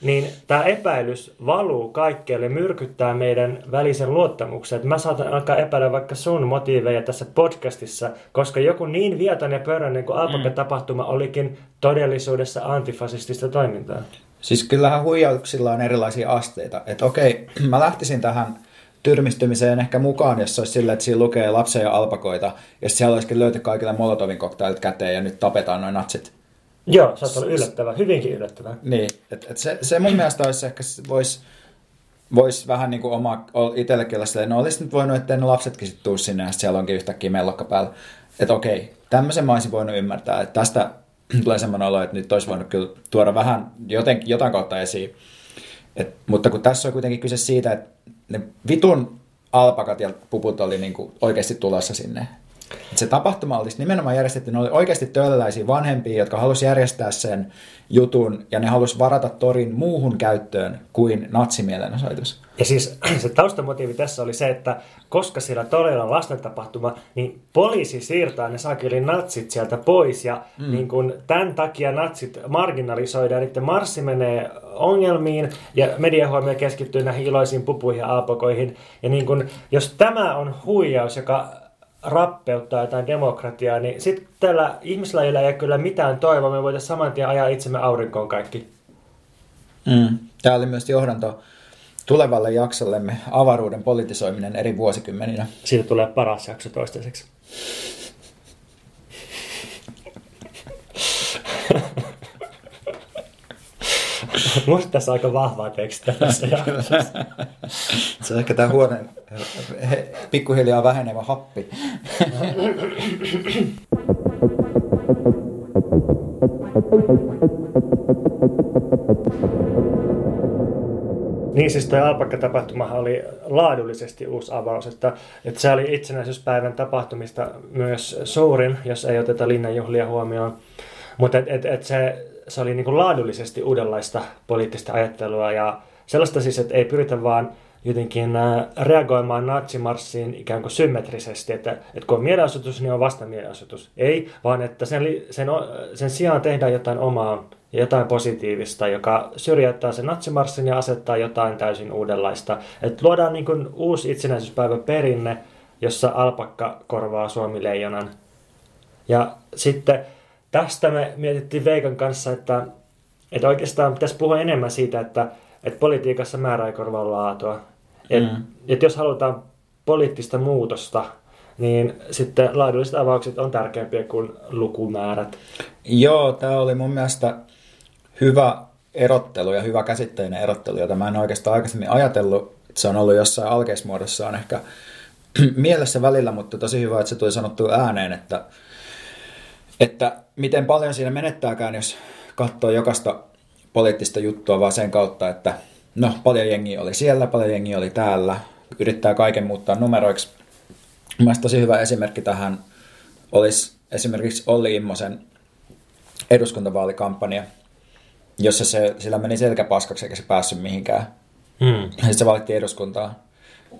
niin tämä epäilys valuu kaikkeelle, myrkyttää meidän välisen luottamuksen. Että mä saatan alkaa epäillä vaikka sun motiiveja tässä podcastissa, koska joku niin vietoinen ja pörröinen kuin Alpaca-tapahtuma mm. olikin todellisuudessa antifasistista toimintaa. Siis kyllähän huijauksilla on erilaisia asteita. Että okei, [clears throat] mä lähtisin tähän tyrmistymiseen ehkä mukaan, jos olisi sillä, että siinä lukee lapsia ja alpakoita, ja siellä olisikin löyty kaikille Molotovin koktailit käteen ja nyt tapetaan noin natsit. Joo, saattaa olla yllättävää, hyvinkin yllättävää. Niin, että et se, se mun mielestä olisi ehkä, voisi vois vähän niin kuin oma itsellekin olla silleen, no olisi nyt voinut, että ne lapsetkin sitten tuu sinne ja siellä onkin yhtäkkiä mellokka päällä. Että okei, tämmöisen mä olisin voinut ymmärtää, että tästä [clears throat] tulee semmoinen olo, että nyt olisi voinut kyllä tuoda vähän joten, jotain kautta esiin. Et, mutta kun tässä on kuitenkin kyse siitä, että ne vitun alpakat ja puput oli niin kuin oikeasti tulossa sinne. Et se tapahtuma olisi nimenomaan järjestetty, ne oli oikeasti töölläisiä vanhempia, jotka halusi järjestää sen jutun ja ne halusi varata torin muuhun käyttöön kuin natsimielenosoitus. Ja siis [clears throat] se taustamotiivi tässä oli se, että koska siellä torilla on lastentapahtuma, niin poliisi siirtää ne sakeli natsit sieltä pois ja mm. niin kun tämän takia natsit marginalisoidaan, niiden marssi menee ongelmiin ja mediahuomio keskittyy näihin iloisiin pupuihin ja aapokoihin. Ja niin kun, jos tämä on huijaus, joka rappeuttaa jotain demokratiaa, niin sitten tällä ihmislajilla ei ole kyllä mitään toivoa. Me voitaisiin saman tien ajaa itsemme aurinkoon kaikki. Mm. Tämä oli myös johdanto tulevalle jaksollemme avaruuden politisoiminen eri vuosikymmeninä. Siitä tulee paras jakso toistaiseksi. Musta tässä on aika vahvaa tekstiä tässä Se on ehkä tämä huoneen pikkuhiljaa vähenevä happi. [laughs] Niin siis tuo alpakka-tapahtumahan oli laadullisesti uusi avaus, että, että se oli itsenäisyyspäivän tapahtumista myös suurin, jos ei oteta linnanjuhlia huomioon. Mutta et, et, et se se oli niin kuin laadullisesti uudenlaista poliittista ajattelua ja sellaista siis, että ei pyritä vaan jotenkin äh, reagoimaan natsimarssiin ikään kuin symmetrisesti, että, että kun on mielenosoitus, niin on vasta mielenosoitus. Ei, vaan että sen, sen, sen sijaan tehdään jotain omaa ja jotain positiivista, joka syrjäyttää sen natsimarssin ja asettaa jotain täysin uudenlaista. Että luodaan niin kuin uusi itsenäisyyspäivän perinne, jossa alpakka korvaa Suomi-leijonan. Ja sitten tästä me mietittiin Veikan kanssa, että, että oikeastaan pitäisi puhua enemmän siitä, että, että politiikassa määrä ei korvaa laatua. Et, mm. et jos halutaan poliittista muutosta, niin sitten laadulliset avaukset on tärkeämpiä kuin lukumäärät. Joo, tämä oli mun mielestä hyvä erottelu ja hyvä käsitteinen erottelu, jota mä en oikeastaan aikaisemmin ajatellut. Se on ollut jossain alkeismuodossaan ehkä [clears throat] mielessä välillä, mutta tosi hyvä, että se tuli sanottua ääneen, että että miten paljon siinä menettääkään, jos katsoo jokaista poliittista juttua vaan sen kautta, että no paljon jengi oli siellä, paljon jengi oli täällä, yrittää kaiken muuttaa numeroiksi. Mielestäni tosi hyvä esimerkki tähän olisi esimerkiksi Olli Immosen eduskuntavaalikampanja, jossa se, sillä meni selkäpaskaksi eikä se päässyt mihinkään. Mm. Sitten se valittiin eduskuntaan,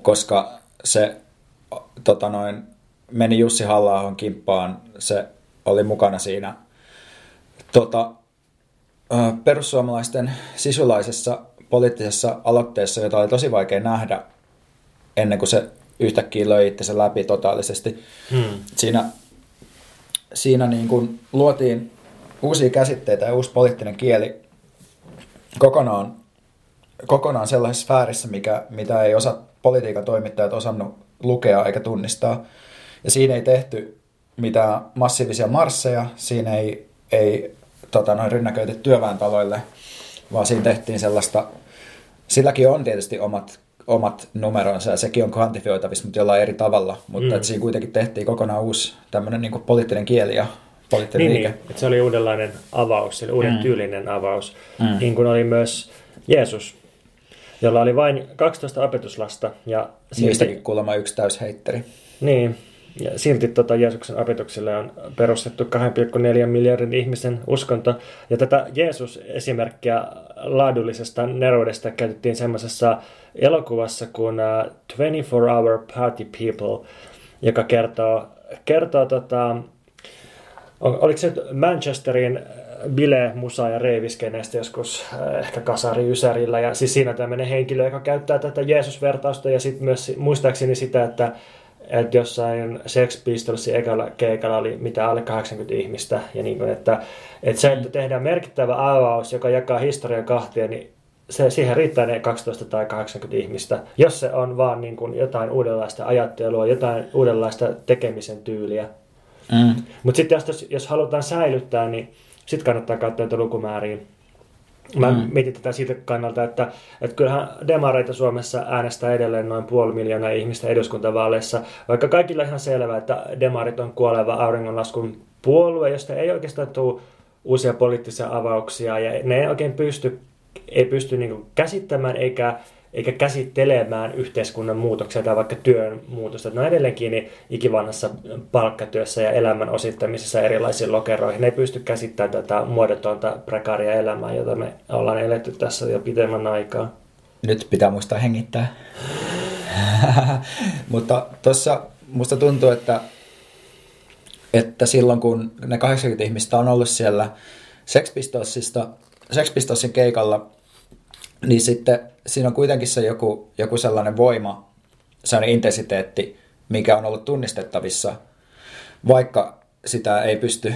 koska se tota noin, meni Jussi halla kimppaan se oli mukana siinä tota, perussuomalaisten sisulaisessa poliittisessa aloitteessa, jota oli tosi vaikea nähdä ennen kuin se yhtäkkiä löi itsensä läpi totaalisesti. Hmm. Siinä, siinä niin kuin luotiin uusia käsitteitä ja uusi poliittinen kieli kokonaan, kokonaan sellaisessa sfäärissä, mikä, mitä ei osa politiikan toimittajat osannut lukea eikä tunnistaa. Ja siinä ei tehty mitään massiivisia marsseja, siinä ei, ei tota, noin rynnäköity työväentaloille, vaan siinä tehtiin sellaista, silläkin on tietysti omat, omat numeronsa ja sekin on kvantifioitavissa, mutta jollain eri tavalla, mutta mm. siinä kuitenkin tehtiin kokonaan uusi tämmöinen niin poliittinen kieli ja poliittinen Niin, liike. niin, että se oli uudenlainen avaus, eli uuden Mm. tyylinen avaus. Mm. Niin kuin oli myös Jeesus, jolla oli vain 12 opetuslasta. Ja silti, Niistäkin kuulemma yksi täysheitteri. niin, ja silti tota Jeesuksen opetukselle on perustettu 2,4 miljardin ihmisen uskonto. Ja tätä Jeesus-esimerkkiä laadullisesta neroudesta käytettiin semmoisessa elokuvassa kuin uh, 24 Hour Party People, joka kertoo, kertoo tota, oliko se Manchesterin bile, musa ja reiviskeneistä joskus äh, ehkä kasari Ysärillä. Ja siis siinä tämmöinen henkilö, joka käyttää tätä Jeesus-vertausta ja sitten myös muistaakseni sitä, että, että jossain Sex Pistolsin ekalla keikalla oli mitä alle 80 ihmistä. Ja niin kuin, että, että se, että tehdään merkittävä avaus, joka jakaa historian kahtia, niin se, siihen riittää ne 12 tai 80 ihmistä, jos se on vaan niin kuin jotain uudenlaista ajattelua, jotain uudenlaista tekemisen tyyliä. Mm. Mutta sitten jos, jos halutaan säilyttää, niin sitten kannattaa katsoa näitä lukumääriä. Mä Mm. mietin tätä siitä kannalta, että, että kyllähän demareita Suomessa äänestää edelleen noin puoli miljoonaa ihmistä eduskuntavaaleissa, vaikka kaikilla ihan selvää, että demarit on kuoleva auringonlaskun puolue, josta ei oikeastaan tule uusia poliittisia avauksia ja ne ei oikein pysty, ei pysty niin käsittämään eikä, eikä käsittelemään yhteiskunnan muutoksia tai vaikka työn muutosta. Ne on edelleenkin niin ikivanhassa palkkatyössä ja elämän osittamisessa erilaisiin lokeroihin. Ne ei pysty käsittämään tätä muodotonta prekaaria elämää, jota me ollaan eletty tässä jo pitemmän aikaa. Nyt pitää muistaa hengittää. [laughs] Mutta tuossa musta tuntuu, että, että silloin kun ne 80 ihmistä on ollut siellä Sex Pistolsista, Sex Pistolsin keikalla, niin sitten siinä on kuitenkin se joku, joku sellainen voima, sellainen intensiteetti, mikä on ollut tunnistettavissa, vaikka sitä ei pysty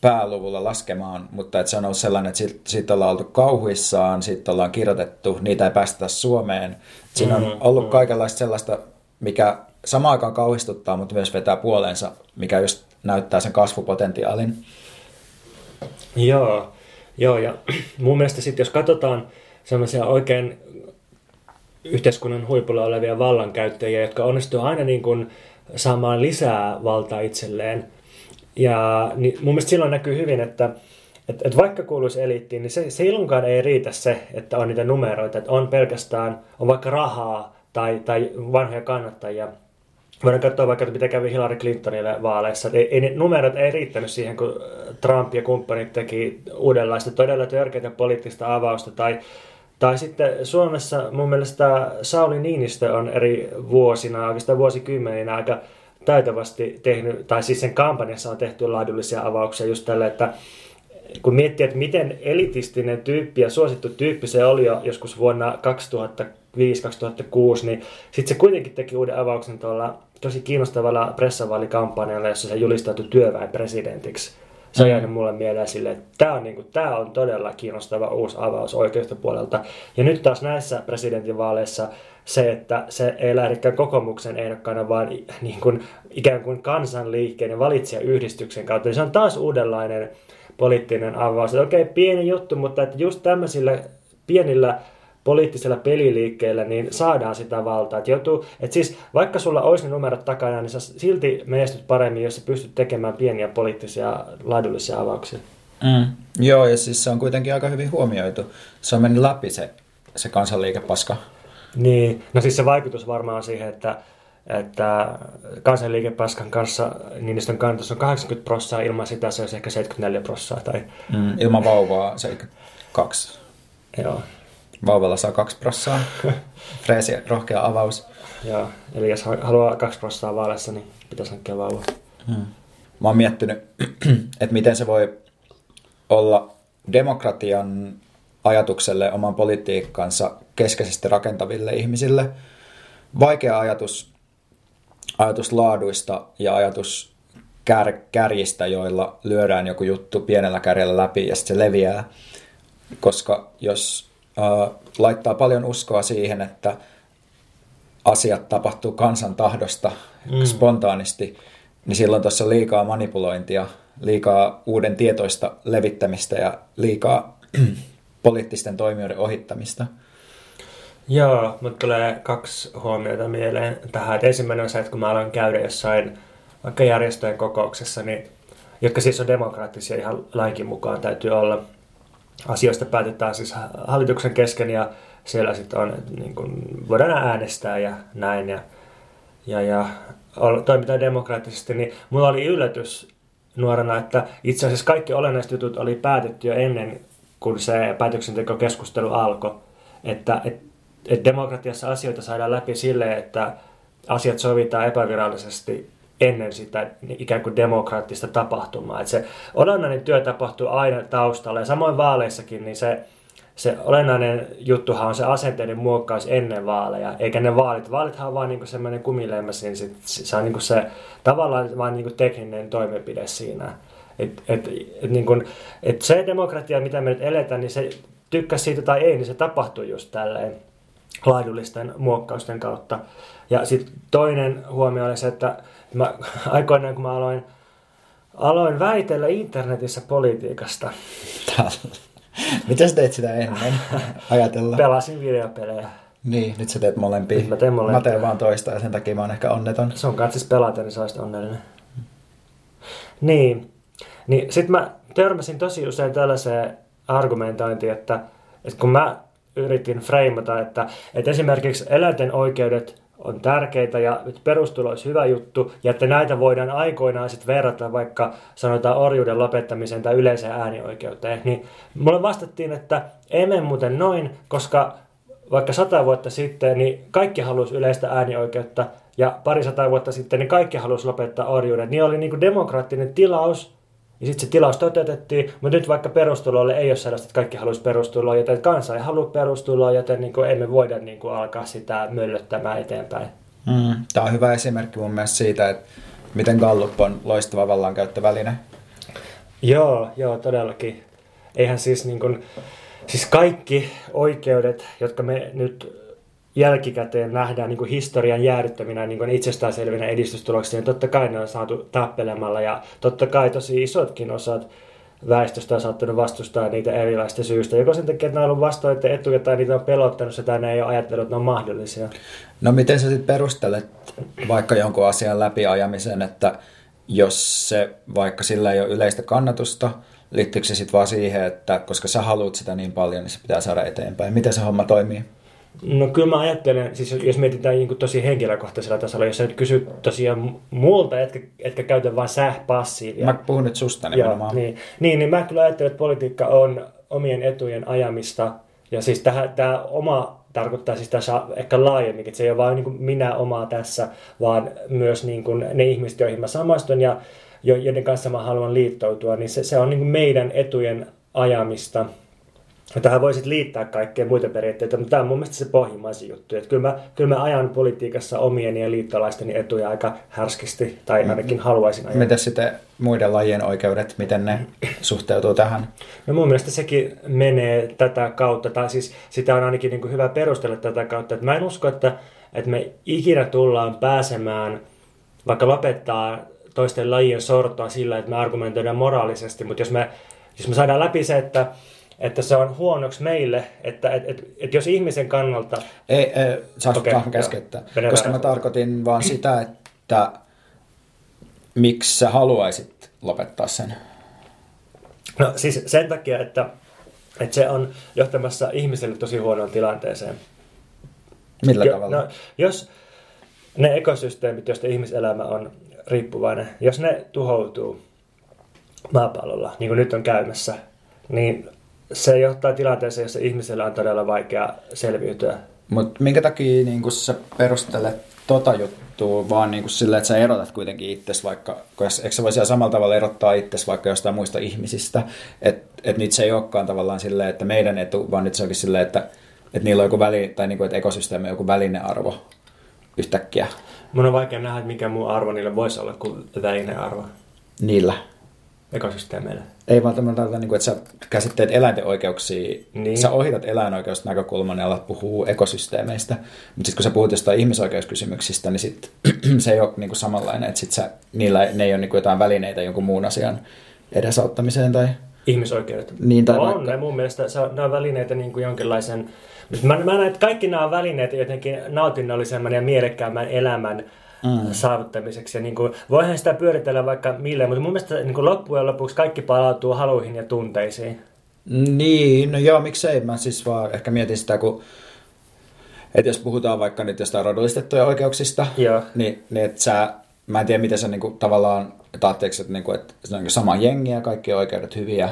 pääluvulla laskemaan, mutta että se on ollut sellainen, että siitä, siitä ollaan oltu kauhuissaan, siitä ollaan kirjoitettu, niitä ei päästetä Suomeen. Siinä on Mhm, ollut mhm. kaikenlaista sellaista, mikä samaan aikaan kauhistuttaa, mutta myös vetää puoleensa, mikä just näyttää sen kasvupotentiaalin. Joo, joo ja [clears throat] mun mielestä sitten jos katsotaan sellaisia oikein yhteiskunnan huipulla olevia vallankäyttäjiä, jotka onnistuu aina niin kuin saamaan lisää valtaa itselleen. Ja niin mun mielestä silloin näkyy hyvin, että et, et vaikka kuuluisi eliittiin, niin se, ilonkaan ei riitä se, että on niitä numeroita, että on pelkästään, on vaikka rahaa tai, tai vanhoja kannattajia. Voidaan katsoa vaikka, että mitä kävi Hillary Clintonille vaaleissa. Ei, ei, numerot ei riittänyt siihen, kun Trump ja kumppanit teki uudenlaista todella törkeitä poliittista avausta. Tai, tai sitten Suomessa mun mielestä Sauli Niinistö on eri vuosina, oikeastaan vuosikymmeninä aika taitavasti tehnyt, tai siis sen kampanjassa on tehty laadullisia avauksia just tälle, että kun miettii, että miten elitistinen tyyppi ja suosittu tyyppi se oli jo joskus vuonna 2005-2006, niin sitten se kuitenkin teki uuden avauksen tuolla tosi kiinnostavalla pressavaalikampanjalla, jossa se julistautui työväen presidentiksi. Se on jäänyt mulle mieleen silleen, että tämä on, niinku, tää on todella kiinnostava uusi avaus oikeistopuolelta. Ja nyt taas näissä presidentinvaaleissa se, että se ei lähdekään kokoomuksen ehdokkaana, vaan niin kuin, ikään kuin kansanliikkeen ja valitsijayhdistyksen kautta. niin se on taas uudenlainen poliittinen avaus. Okei, pieni juttu, mutta että just tämmöisillä pienillä poliittisilla peliliikkeillä, niin saadaan sitä valtaa. Että joutuu, että siis vaikka sulla olisi ne numerot takana, niin sä silti menestyt paremmin, jos sä pystyt tekemään pieniä poliittisia laadullisia avauksia. Mm. Joo, ja siis se on kuitenkin aika hyvin huomioitu. Se on mennyt läpi se, se kansanliikepaska. Niin, no siis se vaikutus varmaan siihen, että, että kansanliikepaskan kanssa Niinistön kannatus on 80 prossaa, ilman sitä se olisi ehkä 74 prossaa. Tai, Mm. Ilman vauvaa se kaksi. joo, Vauvalla saa kaksi prossaa. [laughs] Freesi, rohkea avaus. joo, eli jos haluaa 2 prossaa vaaleissa, niin pitäisi hankkia vauva. Hmm. Mä oon miettinyt, [clears throat] että miten se voi olla demokratian ajatukselle oman politiikkansa keskeisesti rakentaville ihmisille vaikea ajatus, ajatus laaduista ja ajatus kär, kärjistä, joilla lyödään joku juttu pienellä kärjellä läpi ja sitten se leviää. Koska jos laittaa paljon uskoa siihen, että asiat tapahtuu kansan tahdosta mm. spontaanisti, niin silloin tuossa on liikaa manipulointia, liikaa uuden tietoista levittämistä ja liikaa [clears throat] poliittisten toimijoiden ohittamista. Joo, mutta tulee kaksi huomiota mieleen tähän. Et ensimmäinen on se, että kun mä aloin käydä jossain vaikka järjestöjen kokouksessa, niin, jotka siis on demokraattisia ihan lainkin mukaan täytyy olla. Asioista päätetään siis hallituksen kesken ja siellä sitten on, niin kun, voidaan äänestää ja näin ja, ja, ja toimitaan demokraattisesti, niin mulla oli yllätys nuorena, että itse asiassa kaikki olennaiset jutut oli päätetty jo ennen kuin se päätöksentekokeskustelu alkoi. Että, että että demokratiassa asioita saadaan läpi sille, että asiat sovitaan epävirallisesti ennen sitä ikään kuin demokraattista tapahtumaa. Että se olennainen työ tapahtuu aina taustalla ja samoin vaaleissakin, niin se, se olennainen juttuhan on se asenteiden muokkaus ennen vaaleja, eikä ne vaalit. Vaalithan on vaan niin semmoinen kumileimäs, niin sit, se on niin se tavallaan vaan niin tekninen toimenpide siinä. Et, et, et, niin kuin, et se demokratia, mitä me nyt eletään, niin se tykkäsi siitä tai ei, niin se tapahtuu just tälleen laadullisten muokkausten kautta. Ja sitten toinen huomio oli se, että mä, [laughs] aikoinaan kun mä aloin, aloin väitellä internetissä politiikasta. [laughs] Mitä sä teet sitä ennen ajatella? Pelasin videopelejä. Niin, nyt sä teet molempia. Nyt mä teen molempia. Mä teen vaan toista ja sen takia mä oon ehkä onneton. Se on kanssa siis pelata, niin sä onnellinen. Niin. niin sit mä törmäsin tosi usein tällaiseen argumentointiin, että, että kun mä yritin freimata, että, että esimerkiksi eläinten oikeudet on tärkeitä ja perustulo olisi hyvä juttu, ja että näitä voidaan aikoinaan sitten verrata vaikka sanotaan orjuuden lopettamiseen tai yleiseen äänioikeuteen, niin mulle vastattiin, että emme muuten noin, koska vaikka sata vuotta sitten, niin kaikki halusi yleistä äänioikeutta, ja pari sata vuotta sitten, niin kaikki halusi lopettaa orjuuden. Niin oli niin kuin demokraattinen tilaus, ja sitten se tilaus toteutettiin, mutta nyt vaikka perustulolle ei ole sellaista, että kaikki haluaisi perustuloa, joten kansa ei halua perustuloa, joten niin kuin emme voida niin kuin alkaa sitä möllöttämään eteenpäin. Mm, tämä on hyvä esimerkki mun mielestä siitä, että miten Gallup on loistava vallankäyttöväline. Joo, joo, todellakin. Eihän siis, niin kuin, siis kaikki oikeudet, jotka me nyt jälkikäteen nähdään niin kuin historian jäädyttäminä niin itsestäänselvinä edistystuloksina, niin totta kai ne on saatu tappelemalla ja totta kai tosi isotkin osat väestöstä on saattanut vastustaa niitä erilaista syystä. Joko sen takia, että ne on ollut vastointen etuja tai niitä on pelottanut sitä, ne ei ole ajatellut, että ne on mahdollisia. No miten sä sitten perustelet vaikka jonkun asian läpiajamisen, että jos se vaikka sillä ei ole yleistä kannatusta, liittyykö se sitten vaan siihen, että koska sä haluat sitä niin paljon, niin se pitää saada eteenpäin. Miten se homma toimii? No kyllä mä ajattelen, siis jos mietitään niin tosi henkilökohtaisella tasolla, jos sä nyt kysyt tosiaan muulta, etkä, etkä käytä vain sähpassiivia. Mä puhun nyt susta nimenomaan. Niin, niin, niin mä kyllä ajattelen, että politiikka on omien etujen ajamista. Ja siis tämä oma tarkoittaa siis tässä ehkä laajemmin, että se ei ole vain niin minä omaa tässä, vaan myös niin kuin ne ihmiset, joihin mä samastun ja joiden kanssa mä haluan liittoutua, niin se, se on niin meidän etujen ajamista – Tähän voisit liittää kaikkea muita periaatteita, mutta tämä on mun mielestä se pohjimmaisin juttu. Että kyllä, mä, kyllä mä ajan politiikassa omien ja liittolaisteni etuja aika härskisti, tai ainakin haluaisin ajaa. Miten sitten muiden lajien oikeudet, miten ne suhteutuu tähän? No mun mielestä sekin menee tätä kautta, tai siis sitä on ainakin niin kuin hyvä perustella tätä kautta. Että mä en usko, että, että me ikinä tullaan pääsemään, vaikka lopettaa toisten lajien sortoa sillä, että me argumentoidaan moraalisesti, mutta jos me, jos me saadaan läpi se, että että se on huonoksi meille, että et, et, et jos ihmisen kannalta... Ei, ei saanko okay, keskeyttää, koska mä tarkoitin vaan sitä, että miksi sä haluaisit lopettaa sen? No siis sen takia, että, että se on johtamassa ihmiselle tosi huonoon tilanteeseen. Millä jo, tavalla? No, jos ne ekosysteemit, joista ihmiselämä on riippuvainen, jos ne tuhoutuu maapallolla, niin kuin nyt on käymässä, niin se johtaa tilanteeseen, jossa ihmisellä on todella vaikea selviytyä. Mutta minkä takia niin kun sä perustelet tota juttua vaan niin kuin sillä, että sä erotat kuitenkin itsesi vaikka, eikö sä voisi samalla tavalla erottaa itsesi vaikka jostain muista ihmisistä, että et nyt se ei olekaan tavallaan silleen, että meidän etu, vaan nyt se onkin silleen, että, että niillä on joku väli, tai niin kuin, että ekosysteemi on joku välinearvo yhtäkkiä. Mun on vaikea nähdä, että mikä muu arvo niillä voisi olla kuin välinearvo Niillä. Ekosysteemeillä. Ei vaan tämmöinen, niin että sä käsitteet eläinten oikeuksia, Niin. sä ohitat eläinoikeusta näkökulman ja alat puhua ekosysteemeistä. Mutta sitten kun sä puhut jostain ihmisoikeuskysymyksistä, niin sit, [clears throat] se ei ole niin kuin samanlainen, että sit sä, niillä, ne ei ole niin kuin jotain välineitä jonkun muun asian edesauttamiseen tai... Ihmisoikeudet. Niin, tai on vaikka- ne mun mielestä, se on, on välineitä niin kuin jonkinlaisen... Mä, mä näen, että kaikki nämä on välineitä jotenkin nautinnollisemman ja mielekkäämmän elämän mm. saavuttamiseksi. Ja niin kuin, voihan sitä pyöritellä vaikka mille, mutta mun mielestä niin kuin loppujen lopuksi kaikki palautuu haluihin ja tunteisiin. Niin, no joo, miksei. Mä siis vaan ehkä mietin sitä, kun... Että jos puhutaan vaikka nyt jostain rodullistettuja oikeuksista, Joo. niin, niin että sä, mä en tiedä miten sä niinku, tavallaan, että ajatteeksi, että, niinku, että se on niinku sama jengi ja kaikki oikeudet hyviä,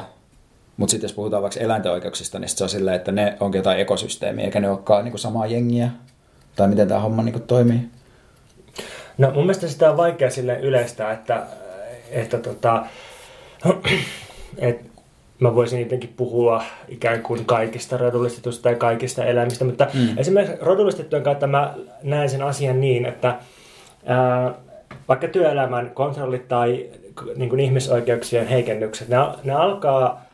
mutta sitten jos puhutaan vaikka eläinten oikeuksista, niin se on silleen, että ne onkin jotain ekosysteemiä, eikä ne olekaan niinku samaa jengiä. Tai miten tämä homma niinku toimii. No mun mielestä sitä on vaikea sille yleistää, että, että tota, että mä voisin jotenkin puhua ikään kuin kaikista rodullistetusta tai kaikista eläimistä, mutta mm. esimerkiksi rodullistettujen kautta mä näen sen asian niin, että ää, vaikka työelämän kontrollit tai niin kuin ihmisoikeuksien heikennykset, ne, ne alkaa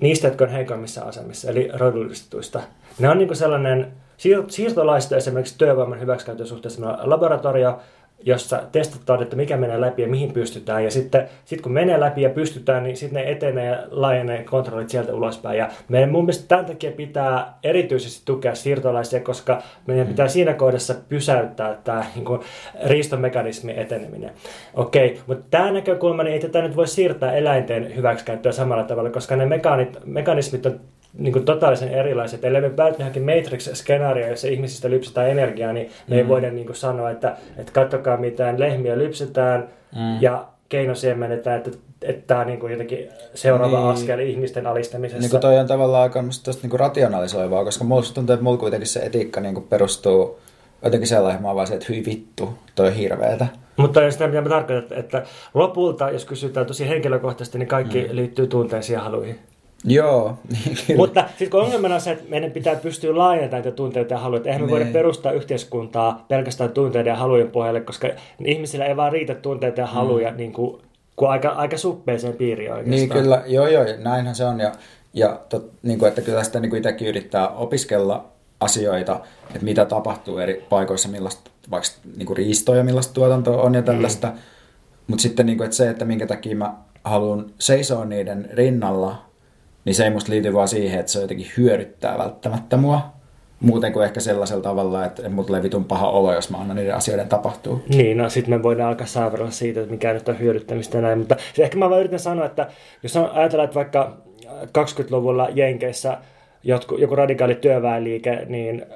niistä, jotka on heikoimmissa asemissa, eli rodullistetuista. Ne on niin kuin sellainen, siirtolaista esimerkiksi työvoiman hyväksikäytön suhteessa meillä on laboratorio, jossa testataan, että mikä menee läpi ja mihin pystytään. Ja sitten sit kun menee läpi ja pystytään, niin sitten ne etenee ja laajenee kontrollit sieltä ulospäin. Ja meidän mun mielestä tämän takia pitää erityisesti tukea siirtolaisia, koska meidän pitää siinä kohdassa pysäyttää tämä niin kuin, riistomekanismin eteneminen. Okei, mutta tämä näkökulma, niin ei tätä nyt voi siirtää eläinten hyväksikäyttöä samalla tavalla, koska ne mekaanit, mekanismit on niin kuin totaalisen erilaiset. Ellei me pääty johonkin Matrix-skenaarioon, jossa ihmisistä lypsetään energiaa, niin me ei voida niin kuin sanoa, että, että katsokaa mitään lehmiä lypsetään mm. ja keinosiemennetään, että, että tämä on niin kuin jotenkin seuraava Niin. niin. askel ihmisten alistamisessa. Niin kuin toi on tavallaan aika tosta niinku rationalisoivaa, koska musta tuntuu, että mulla kuitenkin se etiikka niinku perustuu jotenkin sellainen, mä vaan se, että hyi vittu, toi on hirveetä. Mutta jos sitä mitä mä tarkoitan, että, että lopulta, jos kysytään tosi henkilökohtaisesti, niin kaikki mm. liittyy tunteisiin ja haluihin. Joo, [laughs] kyllä. Mutta sitten kun ongelmana on se, että meidän pitää pystyä laajentamaan näitä tunteita ja haluja. Eihän me voida Niin. perustaa yhteiskuntaa pelkästään tunteiden ja halujen pohjalle, koska ihmisillä ei vaan riitä tunteita ja haluja niin kuin, kuin aika, aika suppeeseen piiriin oikeastaan. Niin kyllä, joo joo, näinhän se on. Ja, ja tot, niin kuin, että kyllä sitä niin kuin itsekin yrittää opiskella asioita, että mitä tapahtuu eri paikoissa, millaista vaikka niin kuin riistoa ja millaista tuotantoa on ja tällaista. Mm. Mutta sitten niin kuin, että se, että minkä takia mä haluan seisoa niiden rinnalla, niin se ei musta liity vaan siihen, että se jotenkin hyödyttää välttämättä mua. Muuten kuin ehkä sellaisella tavalla, että mut levitun paha olo, jos mä annan niiden asioiden tapahtua. Niin, no sitten me voidaan alkaa saavarella siitä, että mikä nyt on hyödyttämistä ja näin. Mutta ehkä mä vaan yritän sanoa, että jos ajatellaan, että vaikka 20-luvulla Jenkeissä jotku, joku radikaali työväenliike, niin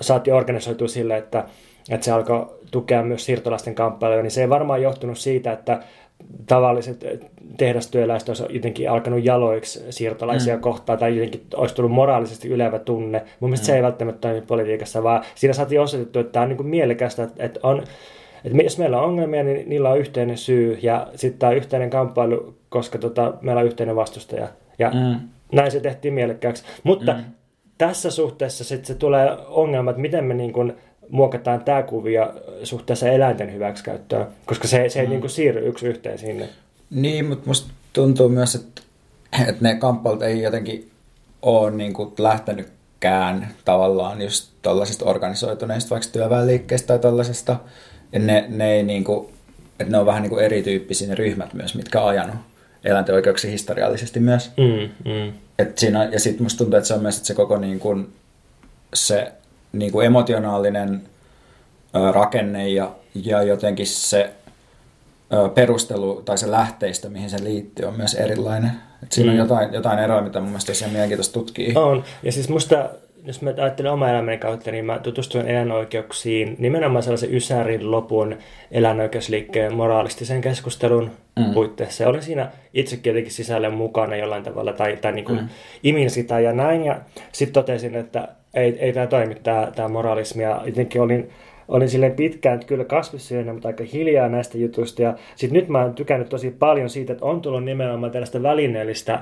saatiin organisoitua sille, että, että se alkoi tukea myös siirtolaisten kamppailuja, niin se ei varmaan johtunut siitä, että tavalliset tehdastyöläiset olisi jotenkin alkanut jaloiksi siirtolaisia mm. kohtaan tai jotenkin olisi tullut moraalisesti ylevä tunne. Mun mielestä mm. se ei välttämättä toimi politiikassa, vaan siinä saatiin osoitettu, että tämä on niin kuin mielekästä, että- on että jos meillä on ongelmia, niin niillä on yhteinen syy ja sitten tämä yhteinen kamppailu, koska tota, meillä on yhteinen vastustaja. Ja Mm. näin se tehtiin mielekkääksi. Mutta mm. tässä suhteessa sitten se tulee ongelma, että miten me niin kun muokataan tämä kuvio suhteessa eläinten hyväksikäyttöön, koska se, se ei mm. niin kuin siirry yksi yhteen sinne. Niin, mutta musta tuntuu myös, että, että ne kamppailut ei jotenkin ole niin kuin lähtenytkään tavallaan just tällaisista organisoituneista vaikka työväenliikkeistä tai tällaisesta. Ja ne, ne, ei niin kuin, että ne on vähän niin kuin erityyppisiä ne ryhmät myös, mitkä on ajanut eläinten oikeuksia historiallisesti myös. Mm, mm. Et siinä, ja sitten musta tuntuu, että se on myös että se koko niin kuin, se niin kuin emotionaalinen ö, rakenne ja, ja jotenkin se ö, perustelu tai se lähteistä, mihin se liittyy, on myös erilainen. Et siinä mm. on jotain, jotain eroa, mitä mun mielestä ihan mielenkiintoista tutkia. On. Ja siis musta, jos mä ajattelen oma elämäni kautta, niin mä tutustuin eläinoikeuksiin nimenomaan sellaisen Ysärin lopun eläinoikeusliikkeen moraalistisen keskustelun mm. puitteissa. Ja olin siinä itsekin jotenkin sisällä mukana jollain tavalla, tai, tai niin kuin mm. imin sitä ja näin. Ja sitten totesin, että ei, ei tämä toimi, tämä, tämä moralismi. Ja jotenkin olin, olin silleen pitkään että kyllä kasvissyöjänä, mutta aika hiljaa näistä jutuista. Ja sitten nyt mä oon tykännyt tosi paljon siitä, että on tullut nimenomaan tällaista välineellistä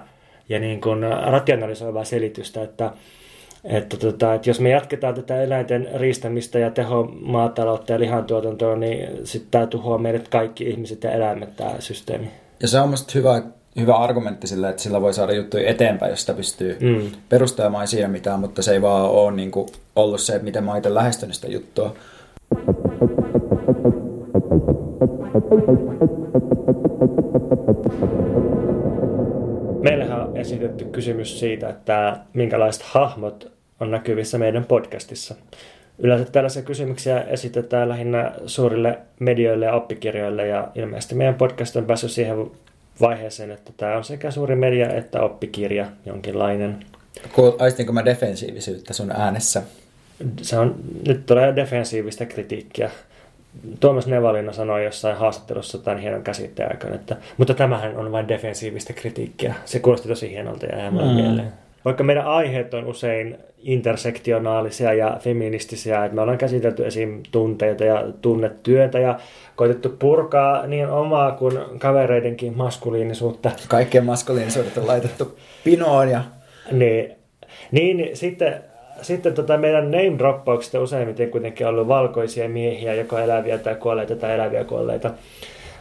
ja niin kuin rationalisoivaa selitystä, että että, tota, että jos me jatketaan tätä eläinten riistämistä ja tehomaataloutta ja lihantuotantoa, niin sitten tämä tuhoaa meidät kaikki ihmiset ja eläimet tämä systeemi. Ja se on musta hyvä, hyvä argumentti sille, että sillä voi saada juttuja eteenpäin, jos sitä pystyy mm. perustelemaan ei siinä mitään, mutta se ei vaan ole niin kuin, ollut se, että miten mä itse lähestynyt sitä juttua. On esitetty kysymys siitä, että minkälaiset hahmot on näkyvissä meidän podcastissa. Yleensä tällaisia kysymyksiä esitetään lähinnä suurille medioille ja oppikirjoille ja ilmeisesti meidän podcast on päässyt siihen vaiheeseen, että tämä on sekä suuri media että oppikirja jonkinlainen. Aistinko mä defensiivisyyttä sun äänessä? Se on, nyt tulee defensiivistä kritiikkiä. Tuomas Nevalina sanoi jossain haastattelussa tämän hienon käsitteen aikana, että mutta tämähän on vain defensiivistä kritiikkiä. Se kuulosti tosi hienolta ja jää mm. mieleen. Vaikka meidän aiheet on usein intersektionaalisia ja feministisiä, että me ollaan käsitelty esim. tunteita ja tunnetyötä ja koitettu purkaa niin omaa kuin kavereidenkin maskuliinisuutta. Kaikkien maskuliinisuudet on laitettu pinoon ja... Niin, niin sitten sitten tota meidän name droppaukset on useimmiten kuitenkin ollut valkoisia miehiä, joko eläviä tai kuolleita tai eläviä kuolleita.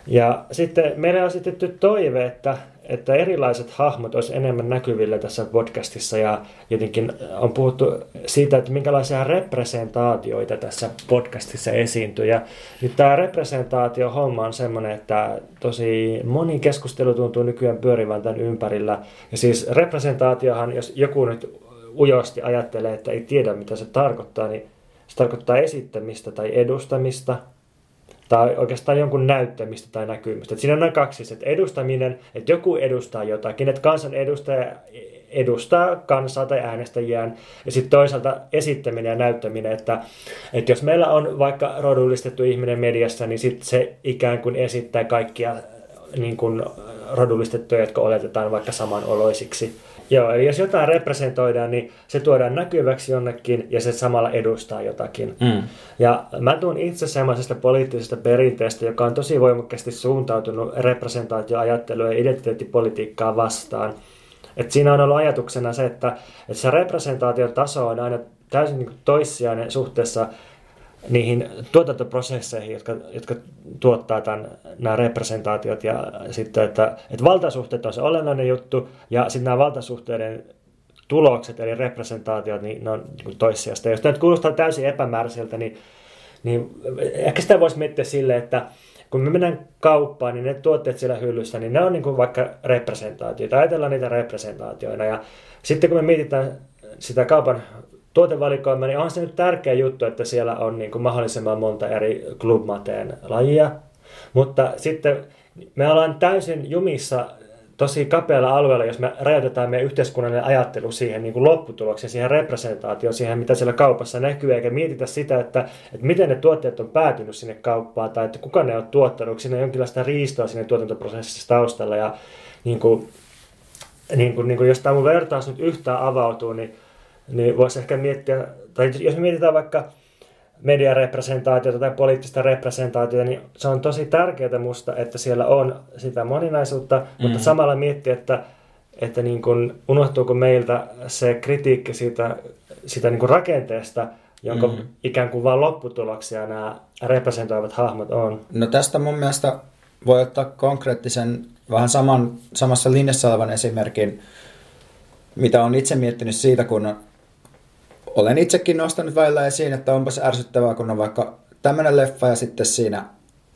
Ja sitten meillä on esitetty toive, että, että erilaiset hahmot olisi enemmän näkyvillä tässä podcastissa ja jotenkin on puhuttu siitä, että minkälaisia representaatioita tässä podcastissa esiintyy. Ja nyt tämä representaatio homma on semmoinen, että tosi moni keskustelu tuntuu nykyään pyörivän tämän ympärillä. Ja siis representaatiohan, jos joku nyt ujosti ajattelee, että ei tiedä mitä se tarkoittaa, niin se tarkoittaa esittämistä tai edustamista, tai oikeastaan jonkun näyttämistä tai näkymistä. Et siinä on noin kaksi, että edustaminen, että joku edustaa jotakin, että kansan edustaja edustaa kansaa tai äänestäjiään, ja sitten toisaalta esittäminen ja näyttäminen, että, että jos meillä on vaikka rodullistettu ihminen mediassa, niin sitten se ikään kuin esittää kaikkia niin kuin rodullistettuja, jotka oletetaan vaikka samanoloisiksi. Joo, eli jos jotain representoidaan, niin se tuodaan näkyväksi jonnekin ja se samalla edustaa jotakin. Mm. Ja mä tuun itse semmoisesta poliittisesta perinteestä, joka on tosi voimakkaasti suuntautunut representaatioajattelua ja identiteettipolitiikkaa vastaan. Et siinä on ollut ajatuksena se, että, että se representaatiotaso on aina täysin niin toissijainen suhteessa niihin tuotantoprosesseihin, jotka, jotka tuottaa tämän, nämä representaatiot ja sitten, että, että valtasuhteet on se olennainen juttu ja sitten nämä valtasuhteiden tulokset eli representaatiot, niin ne on niin toissijasta. Jos tämä nyt kuulostaa täysin epämääräiseltä, niin, niin ehkä sitä voisi miettiä silleen, että kun me mennään kauppaan, niin ne tuotteet siellä hyllyssä, niin ne on niin kuin vaikka representaatioita. Ajatellaan niitä representaatioina. Ja sitten kun me mietitään sitä kaupan tuotevalikoima, niin on se nyt tärkeä juttu, että siellä on niin kuin mahdollisimman monta eri klubmateen lajia. Mutta sitten me ollaan täysin jumissa tosi kapealla alueella, jos me rajoitetaan meidän yhteiskunnallinen ajattelu siihen niin kuin lopputulokseen, siihen representaatioon, siihen mitä siellä kaupassa näkyy, eikä mietitä sitä, että, että miten ne tuotteet on päätynyt sinne kauppaan tai että kuka ne on tuottanut, siinä on jonkinlaista riistoa sinne tuotantoprosessissa taustalla ja niin kuin, niin kuin, niin kuin jos tämä mun vertaus nyt yhtään avautuu, niin niin voisi ehkä miettiä, tai jos me mietitään vaikka mediarepresentaatiota tai poliittista representaatiota, niin se on tosi tärkeää musta, että siellä on sitä moninaisuutta, mm. mutta samalla miettiä, että, että niin kuin, unohtuuko meiltä se kritiikki siitä, siitä niin kuin rakenteesta, jonka mm. ikään kuin vain lopputuloksia nämä representoivat hahmot on. No tästä mun mielestä voi ottaa konkreettisen, vähän saman, samassa linjassa olevan esimerkin, mitä on itse miettinyt siitä, kun olen itsekin nostanut välillä esiin, että onpas ärsyttävää, kun on vaikka tämmöinen leffa ja sitten siinä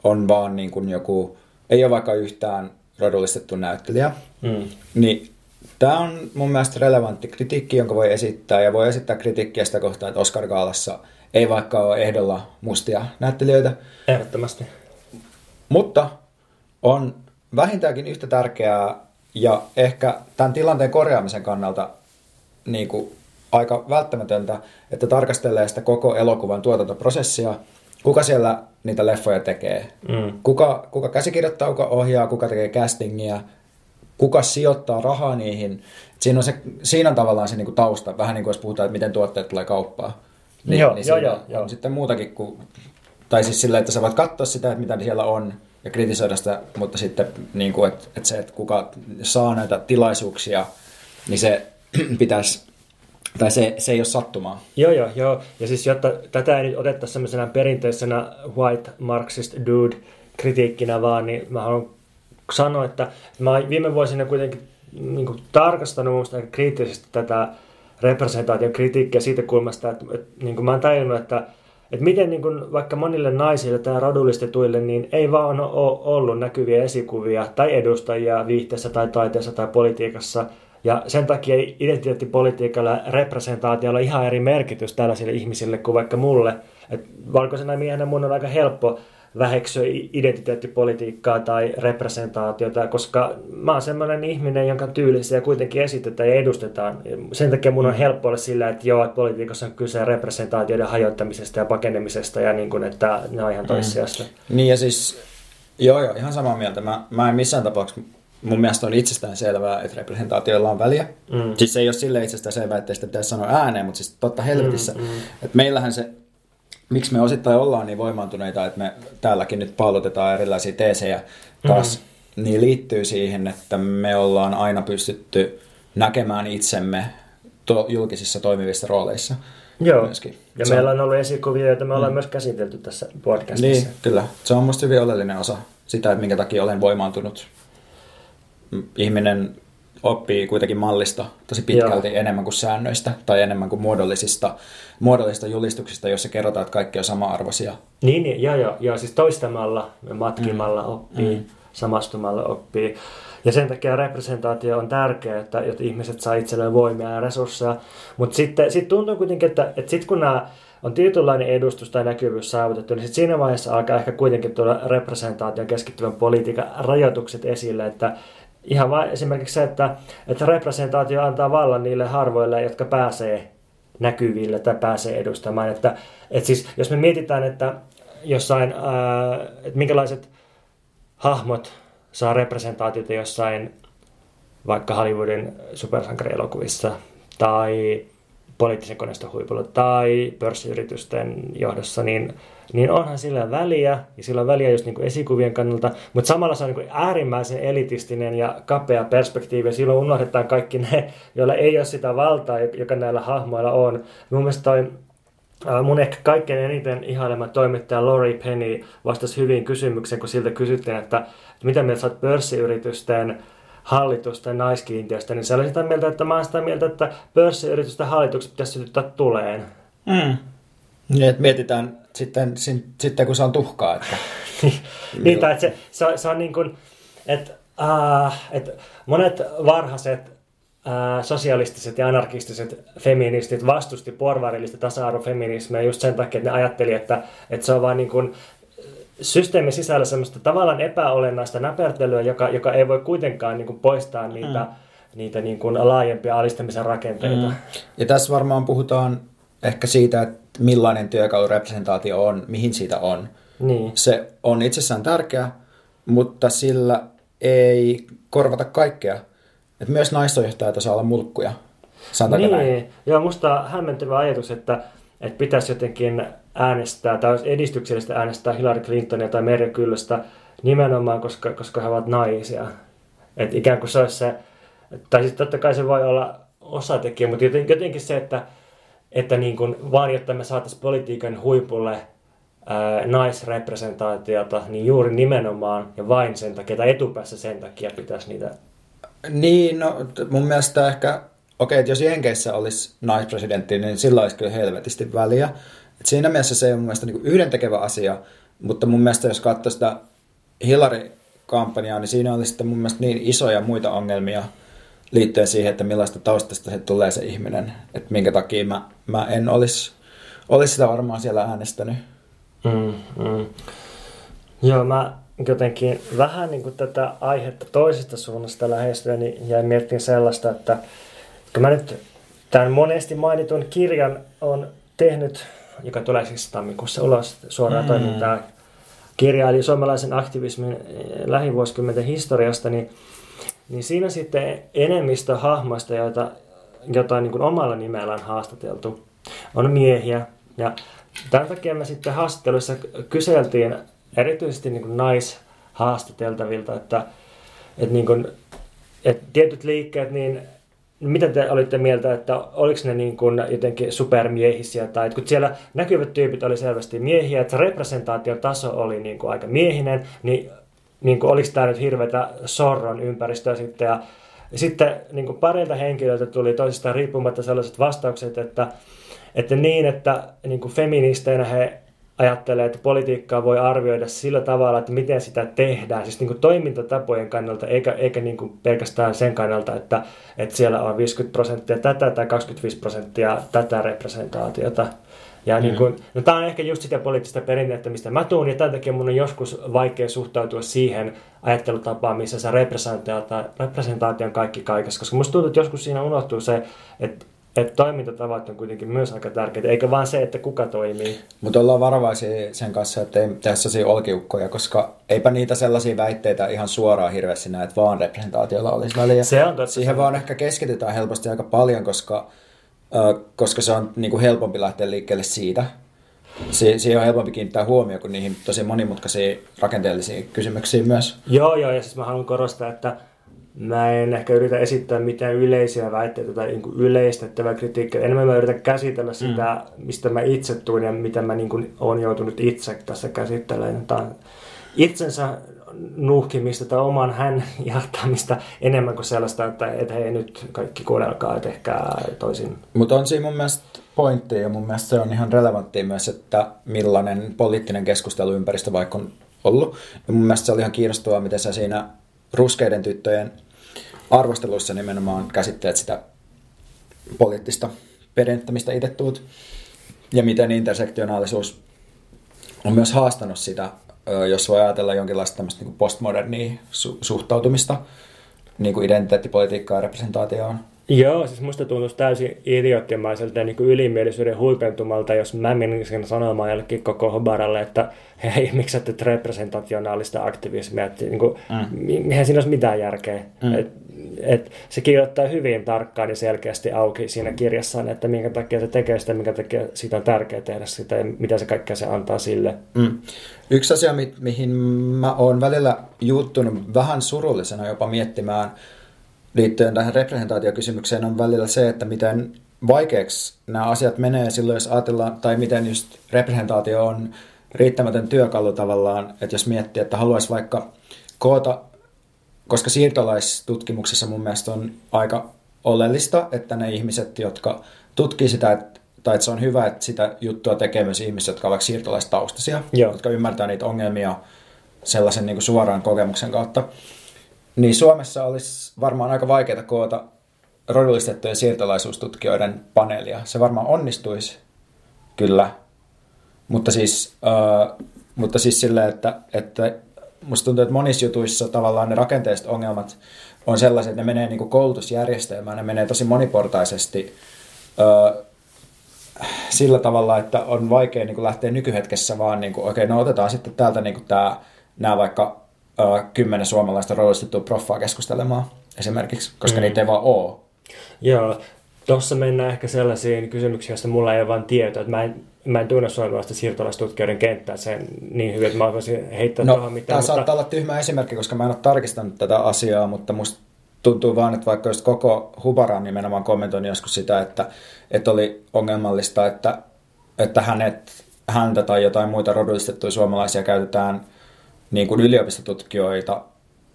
on vaan niin kuin joku, ei ole vaikka yhtään rodullistettu näyttelijä. Mm. Niin tämä on mun mielestä relevantti kritiikki, jonka voi esittää. Ja voi esittää kritiikkiä sitä kohtaa, että Oscar Gaalassa ei vaikka ole ehdolla mustia näyttelijöitä. Ehdottomasti. Mutta on vähintäänkin yhtä tärkeää ja ehkä tämän tilanteen korjaamisen kannalta niin kuin aika välttämätöntä, että tarkastelee sitä koko elokuvan tuotantoprosessia, kuka siellä niitä leffoja tekee, mm. kuka, kuka käsikirjoittaa, kuka ohjaa, kuka tekee castingia, kuka sijoittaa rahaa niihin. Siinä on, se, siinä on tavallaan se niinku tausta, vähän niin kuin jos puhutaan, että miten tuotteet tulee kauppaan. Niin, joo, niin joo, joo, joo. sitten muutakin kuin, tai siis sillä, että sä voit katsoa sitä, että mitä siellä on ja kritisoida sitä, mutta sitten niin kuin, että, että se, että kuka saa näitä tilaisuuksia, niin se [clears throat] pitäisi Tai se, se ei ole sattumaa. Joo, joo, joo. Ja siis jotta tätä ei nyt otettaisi semmoisena perinteisenä white marxist dude kritiikkinä vaan, niin mä haluan sanoa, että mä viime vuosina kuitenkin niin kuin, tarkastanut aika kriittisesti tätä representaation kritiikkiä siitä kulmasta, että, että niin kuin mä oon tajunnut, että että miten niin kuin vaikka monille naisille tai rodullistetuille, niin ei vaan ole ollut näkyviä esikuvia tai edustajia viihteessä tai taiteessa tai politiikassa. Ja sen takia identiteettipolitiikalla ja representaatiolla on ihan eri merkitys tällaisille ihmisille kuin vaikka mulle. Et valkoisena miehenä mun on aika helppo väheksyä identiteettipolitiikkaa tai representaatiota, koska mä oon semmoinen ihminen, jonka tyylisiä kuitenkin esitetään ja edustetaan. Sen takia mun on helppo olla sillä, että joo, että politiikassa on kyse representaatioiden hajottamisesta ja pakenemisesta ja niin kuin, että ne on ihan toissijasta. Mm. Niin ja siis, joo joo, ihan samaa mieltä. Mä, mä en missään tapauksessa mun mielestä on itsestään selvää, että representaatioilla on väliä. Mm. Siis se ei ole sille itsestään selvää, että sitä pitäisi sanoa ääneen, mutta siis totta helvetissä. Mm, mm. Että meillähän se miksi me osittain ollaan niin voimaantuneita, että me täälläkin nyt pallotetaan erilaisia teesejä taas, mm. niin liittyy siihen, että me ollaan aina pystytty näkemään itsemme to- julkisissa toimivissa rooleissa. Joo, myöskin. ja se meillä on ollut esikuvia, joita me ollaan mm. myös käsitelty tässä podcastissa. Niin, kyllä. Se on minusta hyvin oleellinen osa sitä, että minkä takia olen voimaantunut. Ihminen oppii kuitenkin mallista tosi pitkälti Joo. enemmän kuin säännöistä tai enemmän kuin muodollisista, muodollisista julistuksista, joissa kerrotaan, että kaikki on sama-arvoisia. Niin, niin joo, joo, joo, siis toistamalla, matkimalla mm. oppii, mm. samastumalla oppii. Ja sen takia representaatio on tärkeää, että, että ihmiset saa itselleen voimia ja resursseja. Mutta sitten sit tuntuu kuitenkin, että, että sitten kun nämä on tietynlainen edustus tai näkyvyys saavutettu, niin sit siinä vaiheessa alkaa ehkä kuitenkin tuoda representaation keskittyvän politiikan rajoitukset esille, että Ihan vain esimerkiksi se, että, että representaatio antaa vallan niille harvoille, jotka pääsee näkyville tai pääsee edustamaan. Että, että siis, jos me mietitään, että jossain, ää, että minkälaiset hahmot saa representaatiota jossain vaikka Hollywoodin supersankarielokuvissa tai poliittisen koneiston huipulla tai pörssiyritysten johdossa, niin niin onhan sillä väliä, ja sillä on väliä just niin kuin esikuvien kannalta, mutta samalla se on niin kuin äärimmäisen elitistinen ja kapea perspektiivi, ja silloin unohdetaan kaikki ne, joilla ei ole sitä valtaa, joka näillä hahmoilla on. Mun mielestä toi Mun ehkä kaikkein eniten ihailema toimittaja Lori Penny vastasi hyvin kysymykseen, kun siltä kysyttiin, että, mitä mieltä sä oot pörssiyritysten hallitusten naiskiintiöstä, niin se oli sitä mieltä, että mä oon sitä mieltä, että pörssiyritysten hallitukset pitäisi sytyttää tuleen. Mm. Niin, että mietitään sitten, sitten kun se on tuhkaa. Että... [laughs] niin, tai että se, se, on, se on niin kuin, että, äh, että monet varhaiset äh, sosialistiset ja anarkistiset feministit vastusti porvarillista tasa-arvofeminismiä just sen takia, että ne ajatteli, että, että se on vain niin kuin systeemin sisällä semmoista tavallaan epäolennaista näpertelyä, joka, joka ei voi kuitenkaan niin kuin poistaa niitä, mm. niitä niin kuin laajempia alistamisen rakenteita. Mm. Ja tässä varmaan puhutaan ehkä siitä, että millainen työkalurepresentaatio on, mihin siitä on. Niin. Se on itsessään tärkeä, mutta sillä ei korvata kaikkea. Et myös naisjohtajat saa olla mulkkuja. niin. näin? Joo, musta on hämmentävä ajatus, että, että pitäisi jotenkin äänestää, tai olisi edistyksellistä äänestää Hillary Clintonia tai Merja Kyllöstä nimenomaan, koska, koska he ovat naisia. Että ikään kuin se olisi se, tai sitten totta kai se voi olla osatekijä, mutta jotenkin se, että että niin kuin, vaan jotta me saataisiin politiikan huipulle naisrepresentaatiota, niin juuri nimenomaan ja vain sen takia, tai etupäässä sen takia pitäisi niitä... Niin, no mun mielestä ehkä, okei, että jos Jenkeissä olisi naispresidentti, niin sillä olisi kyllä helvetisti väliä. Et siinä mielessä se on mun mielestä niin yhdentekevä asia, mutta mun mielestä jos katsoo sitä Hillary-kampanjaa, niin siinä olisi sitten mun mielestä niin isoja muita ongelmia, liittyen siihen, että millaista taustasta se tulee se ihminen. Että minkä takia mä, mä en olisi olis sitä varmaan siellä äänestänyt. Mm, mm. Joo, mä jotenkin vähän niin kuin tätä aihetta toisesta suunnasta lähestyen, niin jäin miettimään sellaista, että kun mä nyt tämän monesti mainitun kirjan on tehnyt, joka tulee siis tammikuussa ulos suoraan mm. toimintaa, kirja eli suomalaisen aktivismin lähivuosikymmenten historiasta, niin niin siinä sitten enemmistö hahmoista, joita, joita niin kuin omalla nimellä on haastateltu, on miehiä. Ja tämän takia me sitten haastatteluissa kyseltiin erityisesti niin kuin naishaastateltavilta, että, että, niin kuin, että tietyt liikkeet, niin mitä te olitte mieltä, että oliko ne niin kuin jotenkin supermiehisiä, tai kun siellä näkyvät tyypit oli selvästi miehiä, että se representaatiotaso oli niin kuin aika miehinen, niin, niin kuin, oliko tämä nyt hirveätä sorron ympäristöä sitten, ja sitten niin kuin parilta henkilöiltä tuli toisistaan riippumatta sellaiset vastaukset, että, että niin, että niin kuin feministeinä he ajattelee, että politiikkaa voi arvioida sillä tavalla, että miten sitä tehdään, siis niin kuin toimintatapojen kannalta, eikä, eikä niin kuin pelkästään sen kannalta, että, että siellä on 50 prosenttia tätä tai 25 prosenttia tätä representaatiota. Ja mm. niin kuin, no tämä on ehkä just sitä poliittista perinnettä, mistä mä tuun, ja tämän takia mun on joskus vaikea suhtautua siihen ajattelutapaan, missä se representaatio on kaikki kaikessa, koska musta tuntuu, että joskus siinä unohtuu se, että että toimintatavat on kuitenkin myös aika tärkeitä, eikä vaan se, että kuka toimii. Mutta ollaan varovaisia sen kanssa, että ei tehdä sellaisia olkiukkoja, koska eipä niitä sellaisia väitteitä ihan suoraan hirveästi näe, että vaan representaatiolla olisi väliä. Se on totta. Siihen vaan ehkä keskitytään helposti aika paljon, koska, äh, koska se on niin kuin helpompi lähteä liikkeelle siitä. Si- siihen on helpompi kiinnittää huomioon kuin niihin tosi monimutkaisiin rakenteellisiin kysymyksiin myös. Joo, joo, ja siis mä haluan korostaa, että mä en ehkä yritä esittää mitään yleisiä väitteitä tai niin yleistettävää kritiikkiä. Enemmän mä yritän käsitellä sitä, mm. mistä mä itse tuin ja mitä mä niin olen joutunut itse tässä käsittelemään. Tämä itsensä nuhkimista tai oman hän [laughs] jahtamista enemmän kuin sellaista, että et hei nyt kaikki kuunnelkaa, että ehkä toisin. Mutta on siinä mun mielestä pointti ja mun mielestä se on ihan relevantti myös, että millainen poliittinen keskusteluympäristö vaikka on ollut. Ja mun mielestä se oli ihan kiinnostavaa, miten sä siinä ruskeiden tyttöjen arvosteluissa nimenomaan käsitteet sitä poliittista perinnettä, mistä itse tuut, ja miten intersektionaalisuus on myös haastanut sitä, jos voi ajatella jonkinlaista tämmöistä niin postmodernia suhtautumista niin kuin identiteettipolitiikkaan ja representaatioon. Joo, siis musta tuntuisi täysin idioottimaiselta ja niin ylimielisyyden huipentumalta, jos mä menisin sanomaan jollekin koko Hobaralle, että hei, [laughs] miksi teet representationaalista aktivismia, että niin kuin, mm. eihän siinä olisi mitään järkeä. Mm. Et, et, se kirjoittaa hyvin tarkkaan ja selkeästi auki siinä kirjassaan, että minkä takia se tekee sitä, minkä takia siitä on tärkeää tehdä sitä ja mitä se kaikkea se antaa sille. Mm. Yksi asia, mi- mihin mä oon välillä juuttunut vähän surullisena jopa miettimään, liittyen tähän representaatiokysymykseen on välillä se, että miten vaikeaksi nämä asiat menee silloin, jos ajatellaan, tai miten just representaatio on riittämätön työkalu tavallaan, että jos miettii, että haluaisi vaikka koota, koska siirtolaistutkimuksessa mun mielestä on aika oleellista, että ne ihmiset, jotka tutkii sitä, että, tai että se on hyvä, että sitä juttua tekee myös ihmiset, jotka ovat siirtolaistaustaisia, Joo. jotka ymmärtää niitä ongelmia sellaisen niin kuin suoraan kokemuksen kautta. Niin Suomessa olisi varmaan aika vaikeaa koota rodullistettujen siirtolaisuustutkijoiden paneelia. Se varmaan onnistuisi, kyllä. Mutta siis, äh, mutta siis silleen, että, että musta tuntuu, että monissa jutuissa tavallaan ne rakenteelliset ongelmat on sellaiset, että ne menee niin kuin koulutusjärjestelmään, ne menee tosi moniportaisesti äh, sillä tavalla, että on vaikea niin kuin lähteä nykyhetkessä vaan, niin kuin, okei, okay, no otetaan sitten täältä niin kuin tämä, nämä vaikka kymmenen suomalaista rollistettua proffaa keskustelemaan esimerkiksi, koska mm. niitä ei vaan ole. Joo, tuossa mennään ehkä sellaisiin kysymyksiin, joista mulla ei ole vain tietoa. Että mä en, mä en tunne suomalaista siirtolaistutkijoiden kenttää sen niin hyvin, että mä voisin heittää no, tuohon mitään. Tämä mutta... saattaa olla tyhmä esimerkki, koska mä en ole tarkistanut tätä asiaa, mutta musta tuntuu vaan, että vaikka just koko Hubaran nimenomaan kommentoin joskus sitä, että, että oli ongelmallista, että, että hänet, häntä tai jotain muita rodullistettuja suomalaisia käytetään – niin kuin yliopistotutkijoita,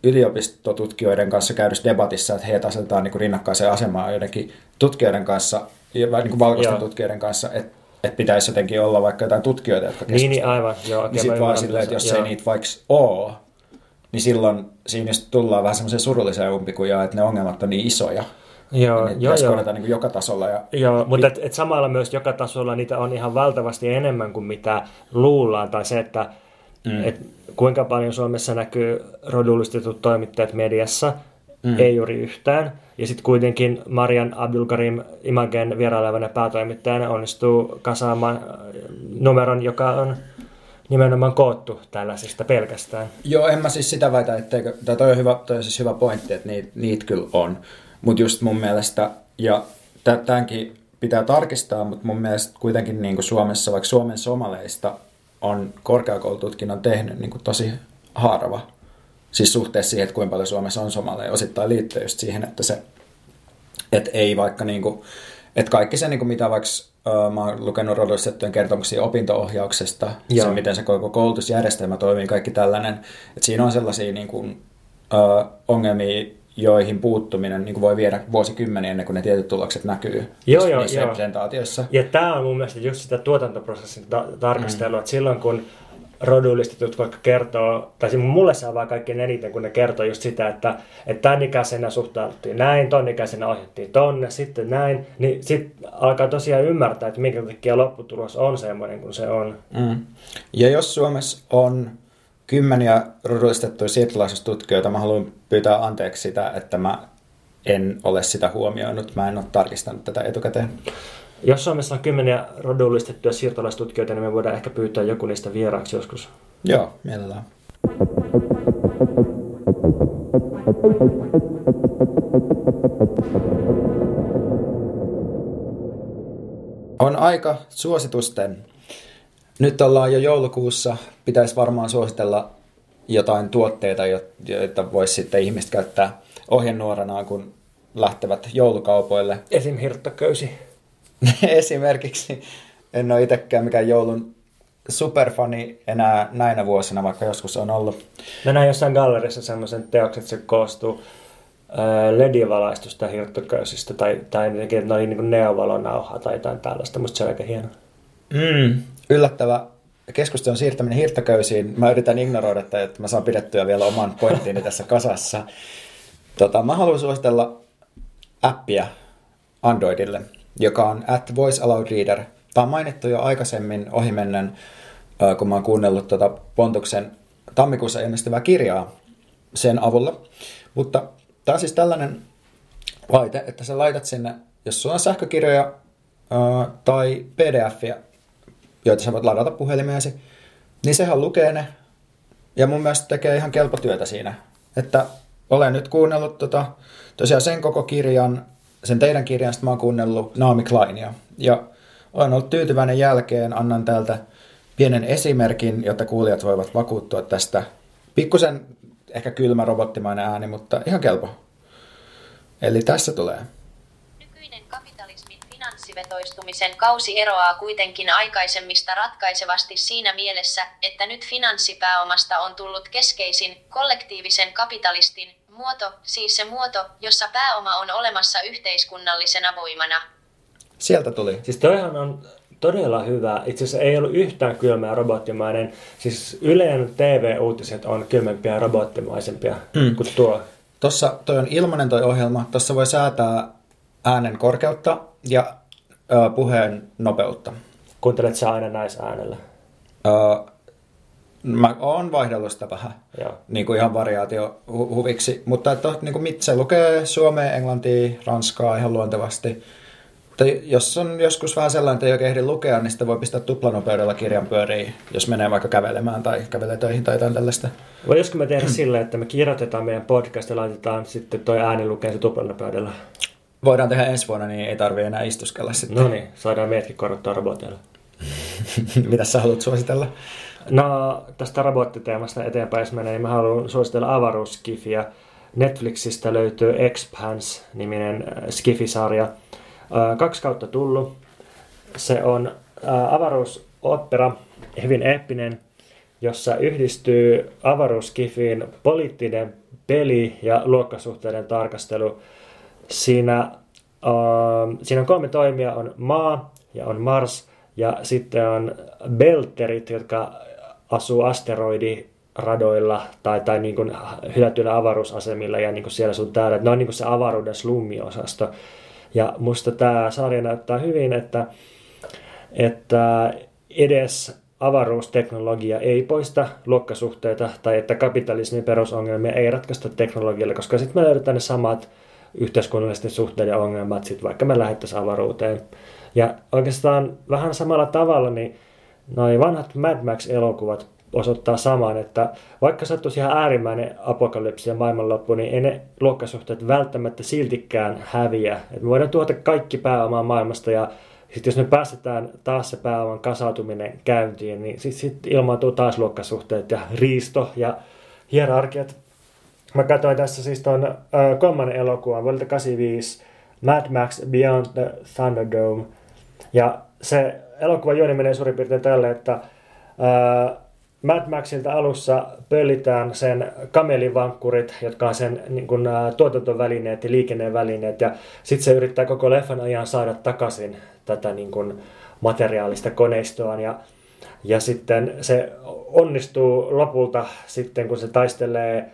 yliopistotutkijoiden kanssa käydyssä debatissa, että heitä asetetaan niin kuin rinnakkaiseen asemaan joidenkin tutkijoiden kanssa, niin kuin valkoisten Joo. tutkijoiden kanssa, että että pitäisi jotenkin olla vaikka jotain tutkijoita, jotka keskustelevat. Niin, niin aivan. Joo, niin sitten vaan silleen, että jos joo. ei niitä vaikka ole, niin silloin siinä tullaan vähän semmoiseen surulliseen umpikujaan, että ne ongelmat on niin isoja. Joo, niin joo, joo. Niin joka tasolla. Ja... Joo, mutta et, et samalla myös joka tasolla niitä on ihan valtavasti enemmän kuin mitä luullaan. Tai se, että mm. et kuinka paljon Suomessa näkyy rodullistetut toimittajat mediassa, mm. ei juuri yhtään. Ja sitten kuitenkin Marian Abdulkarim Imagen vierailevana päätoimittajana onnistuu kasaamaan äh, numeron, joka on nimenomaan koottu tällaisista pelkästään. Joo, en mä siis sitä väitä, etteikö, tai toi on, hyvä, toi on siis hyvä pointti, että niitä, niitä kyllä on. Mutta just mun mielestä, ja tämänkin pitää tarkistaa, mutta mun mielestä kuitenkin niin kuin Suomessa, vaikka Suomen somaleista on korkeakoulututkinnon tehnyt niin kuin tosi harva. Siis suhteessa siihen, että kuinka paljon Suomessa on somaleja, osittain liittyy just siihen, että se Että ei vaikka niinku, että kaikki se, niinku, mitä vaikka mä oon lukenut rodullistettujen kertomuksia opinto-ohjauksesta, se miten se koko koulutusjärjestelmä toimii, kaikki tällainen, että siinä on sellaisia niinku, uh, ongelmia, joihin puuttuminen niin voi viedä vuosikymmeniä ennen kuin ne tietyt tulokset näkyy joo, joo, niissä joo. representaatioissa. Ja tämä on mun mielestä just sitä tuotantoprosessin ta- tarkastelua, mm. että silloin kun rodullistetut vaikka kertoo, tai siis mulle saa vaan kaikkein eniten, kun ne kertoo just sitä, että, että tämän ikäisenä suhtauduttiin näin, ton ikäisenä ohjattiin tonne, sitten näin, niin sitten alkaa tosiaan ymmärtää, että minkä takia lopputulos on semmoinen kuin se on. Mm. Ja jos Suomessa on kymmeniä rodullistettuja siirtolaisuustutkijoita, mä haluan pyytää anteeksi sitä, että mä en ole sitä huomioinut, mä en ole tarkistanut tätä etukäteen. Jos Suomessa on kymmeniä rodullistettuja siirtolaistutkijoita, niin me voidaan ehkä pyytää joku niistä vieraaksi joskus. Joo, mielellään. On aika suositusten. Nyt ollaan jo joulukuussa. Pitäisi varmaan suositella jotain tuotteita, joita voisi sitten ihmiset käyttää ohjenuoranaan, kun lähtevät joulukaupoille. Esim. hirttoköysi. [laughs] Esimerkiksi en ole itsekään mikään joulun superfani enää näinä vuosina, vaikka joskus on ollut. Mä näin jossain gallerissa semmoisen teoksen, että se koostuu ledivalaistusta hirttoköysistä tai, tai että ne oli niin neovalonauhaa tai jotain tällaista. Musta se on aika hieno. Mm, yllättävä keskustelun siirtäminen hirttaköysiin. Mä yritän ignoroida, että mä saan pidettyä vielä oman pointtiini tässä kasassa. Tota, mä haluan suositella appia Androidille joka on at Voice Aloud Reader. Tämä on mainittu jo aikaisemmin ohimennen, kun mä oon kuunnellut tuota Pontuksen tammikuussa ilmestyvää kirjaa sen avulla. Mutta tämä on siis tällainen laite, että sä laitat sinne, jos sulla on sähkökirjoja tai pdf joita sä voit ladata puhelimeesi, niin sehän lukee ne. Ja mun mielestä tekee ihan kelpo työtä siinä. Että olen nyt kuunnellut tota, tosiaan sen koko kirjan sen teidän kirjasta mä oon kuunnellut Naomi Kleinia. Ja olen ollut tyytyväinen jälkeen. Annan täältä pienen esimerkin, jotta kuulijat voivat vakuuttua tästä. Pikkusen ehkä kylmä robottimainen ääni, mutta ihan kelpo. Eli tässä tulee. Nykyinen finanssivetoistumisen kausi eroaa kuitenkin aikaisemmista ratkaisevasti siinä mielessä, että nyt finanssipääomasta on tullut keskeisin kollektiivisen kapitalistin Muoto, siis se muoto, jossa pääoma on olemassa yhteiskunnallisena voimana. Sieltä tuli. Siis toihan on todella hyvä. Itse asiassa ei ollut yhtään kylmää robottimainen. Siis Yleen TV-uutiset on kylmempiä ja robottimaisempia mm. kuin tuo. Tossa toi on ilmanen toi ohjelma. Tuossa voi säätää äänen korkeutta ja puheen nopeutta. Kuuntelet sä aina näissä äänellä? Ö, Mä oon vaihdellut sitä vähän, Joo. niin kuin ihan variaatio hu- huviksi, mutta että, niin kuin se lukee suomea, englantia, ranskaa ihan luontevasti. Tai jos on joskus vähän sellainen, että ei oikein ehdi lukea, niin sitten voi pistää tuplanopeudella kirjan pyöriin, jos menee vaikka kävelemään tai kävelee töihin tai jotain tällaista. Voisiko me tehdä silleen, että me kirjoitetaan meidän podcast ja laitetaan sitten toi ääni lukea se tuplanopeudella? Voidaan tehdä ensi vuonna, niin ei tarvitse enää istuskella sitten. No niin, saadaan meidätkin korottaa roboteilla. [laughs] Mitä sä haluat suositella? No, tästä robottiteemasta eteenpäin, jos menee, niin mä haluan suositella avaruuskifiä. Netflixistä löytyy Expanse-niminen äh, skifisarja. Äh, kaksi kautta tullut. Se on äh, avaruusopera, hyvin eeppinen, jossa yhdistyy avaruuskifiin poliittinen peli ja luokkasuhteiden tarkastelu. Siinä, siinä on kolme toimia, on maa ja on Mars ja sitten on belterit, jotka asuu asteroidiradoilla tai, tai niin kuin hylätyillä avaruusasemilla ja niin kuin siellä sun täällä. Ne on niin kuin se avaruuden slummiosasto. Ja musta tämä sarja näyttää hyvin, että, että edes avaruusteknologia ei poista luokkasuhteita tai että kapitalismin perusongelmia ei ratkaista teknologialla, koska sitten me löydetään ne samat yhteiskunnallisten suhteiden ongelmat, sit vaikka me lähettäisiin avaruuteen. Ja oikeastaan vähän samalla tavalla, niin Noin vanhat Mad Max-elokuvat osoittaa saman, että vaikka sattuisi ihan äärimmäinen apokalypsi ja maailmanloppu, niin ei ne luokkasuhteet välttämättä siltikään häviä. Et me voidaan tuota kaikki pääomaa maailmasta ja sitten jos me päästetään taas se pääoman kasautuminen käyntiin, niin sitten sit ilmaantuu taas luokkasuhteet ja riisto ja hierarkiat. Mä katsoin tässä siis tuon äh, kolmannen elokuvan vuodelta 85 Mad Max Beyond the Thunderdome. Ja se elokuva juoni menee suurin piirtein tälle, että ää, Mad Maxilta alussa pöllitään sen kamelivankkurit, jotka on sen niin kuin, ää, tuotantovälineet ja liikennevälineet, ja sitten se yrittää koko leffan ajan saada takaisin tätä niin kuin, materiaalista koneistoaan, ja, ja sitten se onnistuu lopulta sitten, kun se taistelee,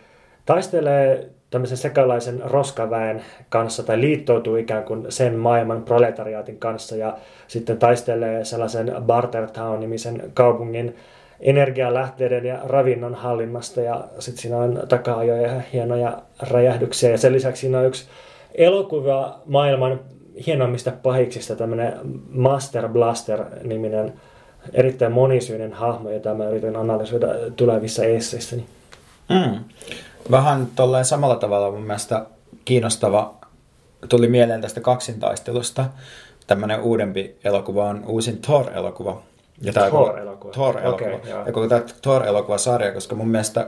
taistelee tämmöisen sekalaisen roskaväen kanssa tai liittoutuu ikään kuin sen maailman proletariaatin kanssa ja sitten taistelee sellaisen Bartertown-nimisen kaupungin energialähteiden ja ravinnon hallinnasta ja sitten siinä on taka-ajoja ja hienoja räjähdyksiä ja sen lisäksi siinä on yksi elokuva maailman hienoimmista pahiksista tämmöinen Master Blaster-niminen erittäin monisyinen hahmo, jota mä yritän analysoida tulevissa esseissäni. Mm. Vähän tolleen samalla tavalla mun mielestä kiinnostava tuli mieleen tästä kaksintaistelusta. Tämmöinen uudempi elokuva on uusin Thor-elokuva. Ja tämä Thor-elokuva. Thor-elokuva. Okay, ja koko tämä Thor-elokuvasarja, koska mun mielestä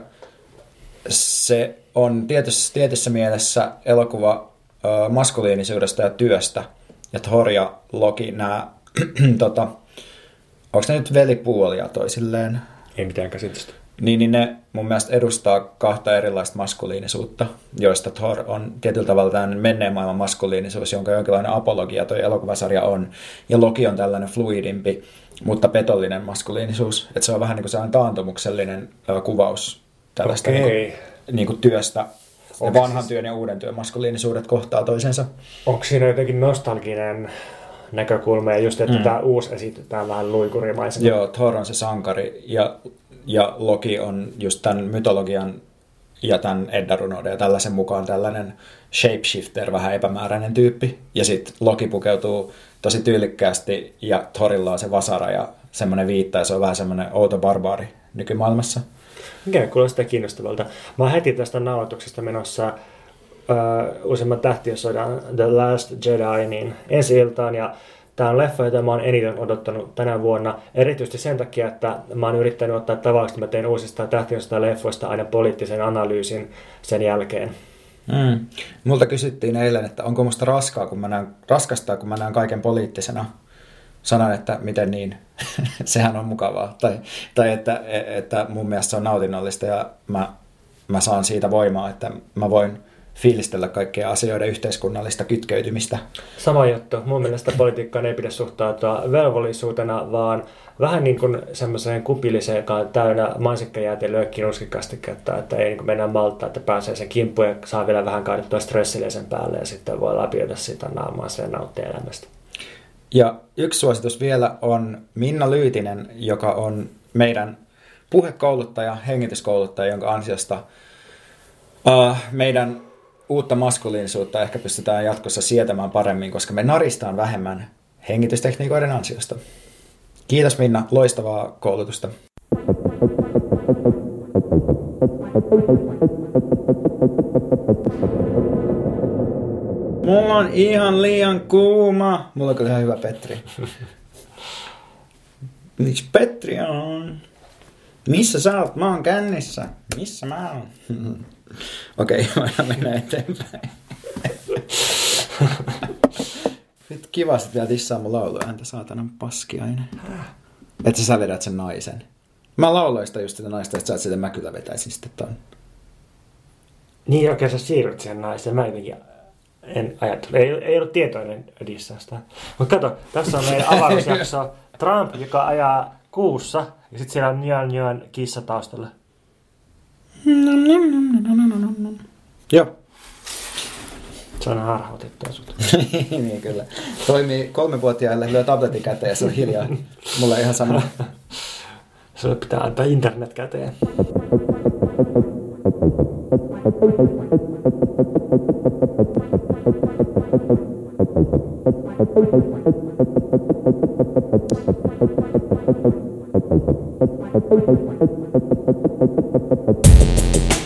se on tietyssä, tietyssä mielessä elokuva ö, maskuliinisuudesta ja työstä. Ja Thor ja Loki, nämä, [clears throat] tota, onko ne nyt velipuolia toisilleen? Ei mitään käsitystä. Niin, niin ne mun mielestä edustaa kahta erilaista maskuliinisuutta, joista Thor on tietyllä tavalla tämmöinen menneen maailman maskuliinisuus, jonka jonkinlainen apologia toi elokuvasarja on. Ja Loki on tällainen fluidimpi, mutta petollinen maskuliinisuus. Että se on vähän niin kuin sellainen taantumuksellinen kuvaus tällaista Okei. niin kuin, niin kuin työstä. Ja Onko vanhan siis- työn ja uuden työn maskuliinisuudet kohtaa toisensa. Onko siinä jotenkin nostalginen näkökulma ja just, että mm. tämä uusi esitetään vähän luikurimaisena? Joo, Thor on se sankari ja, ja Loki on just tämän mytologian ja tämän Eddarunoiden ja tällaisen mukaan tällainen shapeshifter, vähän epämääräinen tyyppi. Ja sitten Loki pukeutuu tosi tyylikkäästi ja Thorilla on se vasara ja semmoinen viitta ja se on vähän semmoinen outo barbaari nykymaailmassa. Mikä kuulostaa kiinnostavalta. Mä oon heti tästä nauhoituksesta menossa uh, useamman tähtiösodan The Last Jedi niin ensi iltaan ja Tämä on leffa, jota mä oon eniten odottanut tänä vuonna, erityisesti sen takia, että mä oon yrittänyt ottaa tavaksi, että mä teen uusista tähtiöstä leffoista aina poliittisen analyysin sen jälkeen. Mm. Multa kysyttiin eilen, että onko musta raskaa, kun mä näen, raskastaa, kun mä näen kaiken poliittisena. Sanon, että miten niin, [laughs] sehän on mukavaa. Tai, tai että, että mun mielestä se on nautinnollista ja mä, mä saan siitä voimaa, että mä voin fiilistellä kaikkea asioiden yhteiskunnallista kytkeytymistä. Sama juttu. Mun mielestä politiikkaan ei pidä suhtautua velvollisuutena, vaan vähän niin kuin semmoiseen kupilliseen, joka on täynnä mansikkajäätelöä kinuskikastiketta, että ei niin kuin mennä maltaa, että pääsee sen kimppuun ja saa vielä vähän kaadettua stressille sen päälle ja sitten voi lapioida sitä naamaansa ja nauttia elämästä. Ja yksi suositus vielä on Minna Lyytinen, joka on meidän puhekouluttaja, hengityskouluttaja, jonka ansiosta uh, meidän uutta maskuliinisuutta ehkä pystytään jatkossa sietämään paremmin, koska me naristaan vähemmän hengitystekniikoiden ansiosta. Kiitos Minna, loistavaa koulutusta. Mulla on ihan liian kuuma. Mulla on kyllä ihan hyvä Petri. [laughs] Miksi Petri on? Missä sä oot? Mä oon kännissä. Missä mä oon? [laughs] Okei, [laughs] okay, voidaan mennä eteenpäin. Nyt kiva sit vielä tissaa mun lauluääntä, saatanan paskiainen. Että sä vedät sen naisen. Mä lauloin sitä just sitä naista, että sä et sitä mä kyllä vetäisin sitten ton. Niin oikein sä siirryt siihen naiseen. Mä jotenkin en ajattele. Ei, ei ollut tietoinen dissasta. Mutta kato, tässä on meidän [laughs] avausjakso. Trump, joka ajaa kuussa, ja sitten siellä on Nyan Nyan kissa taustalla. Joo. Se on harhautettua sut. [laughs] niin kyllä. Toimii kolmevuotiaille, lyö tabletin käteen ja se on hiljaa. Mulla ihan sama. [laughs] Sulle pitää antaa internet käteen. [laughs] Thank you.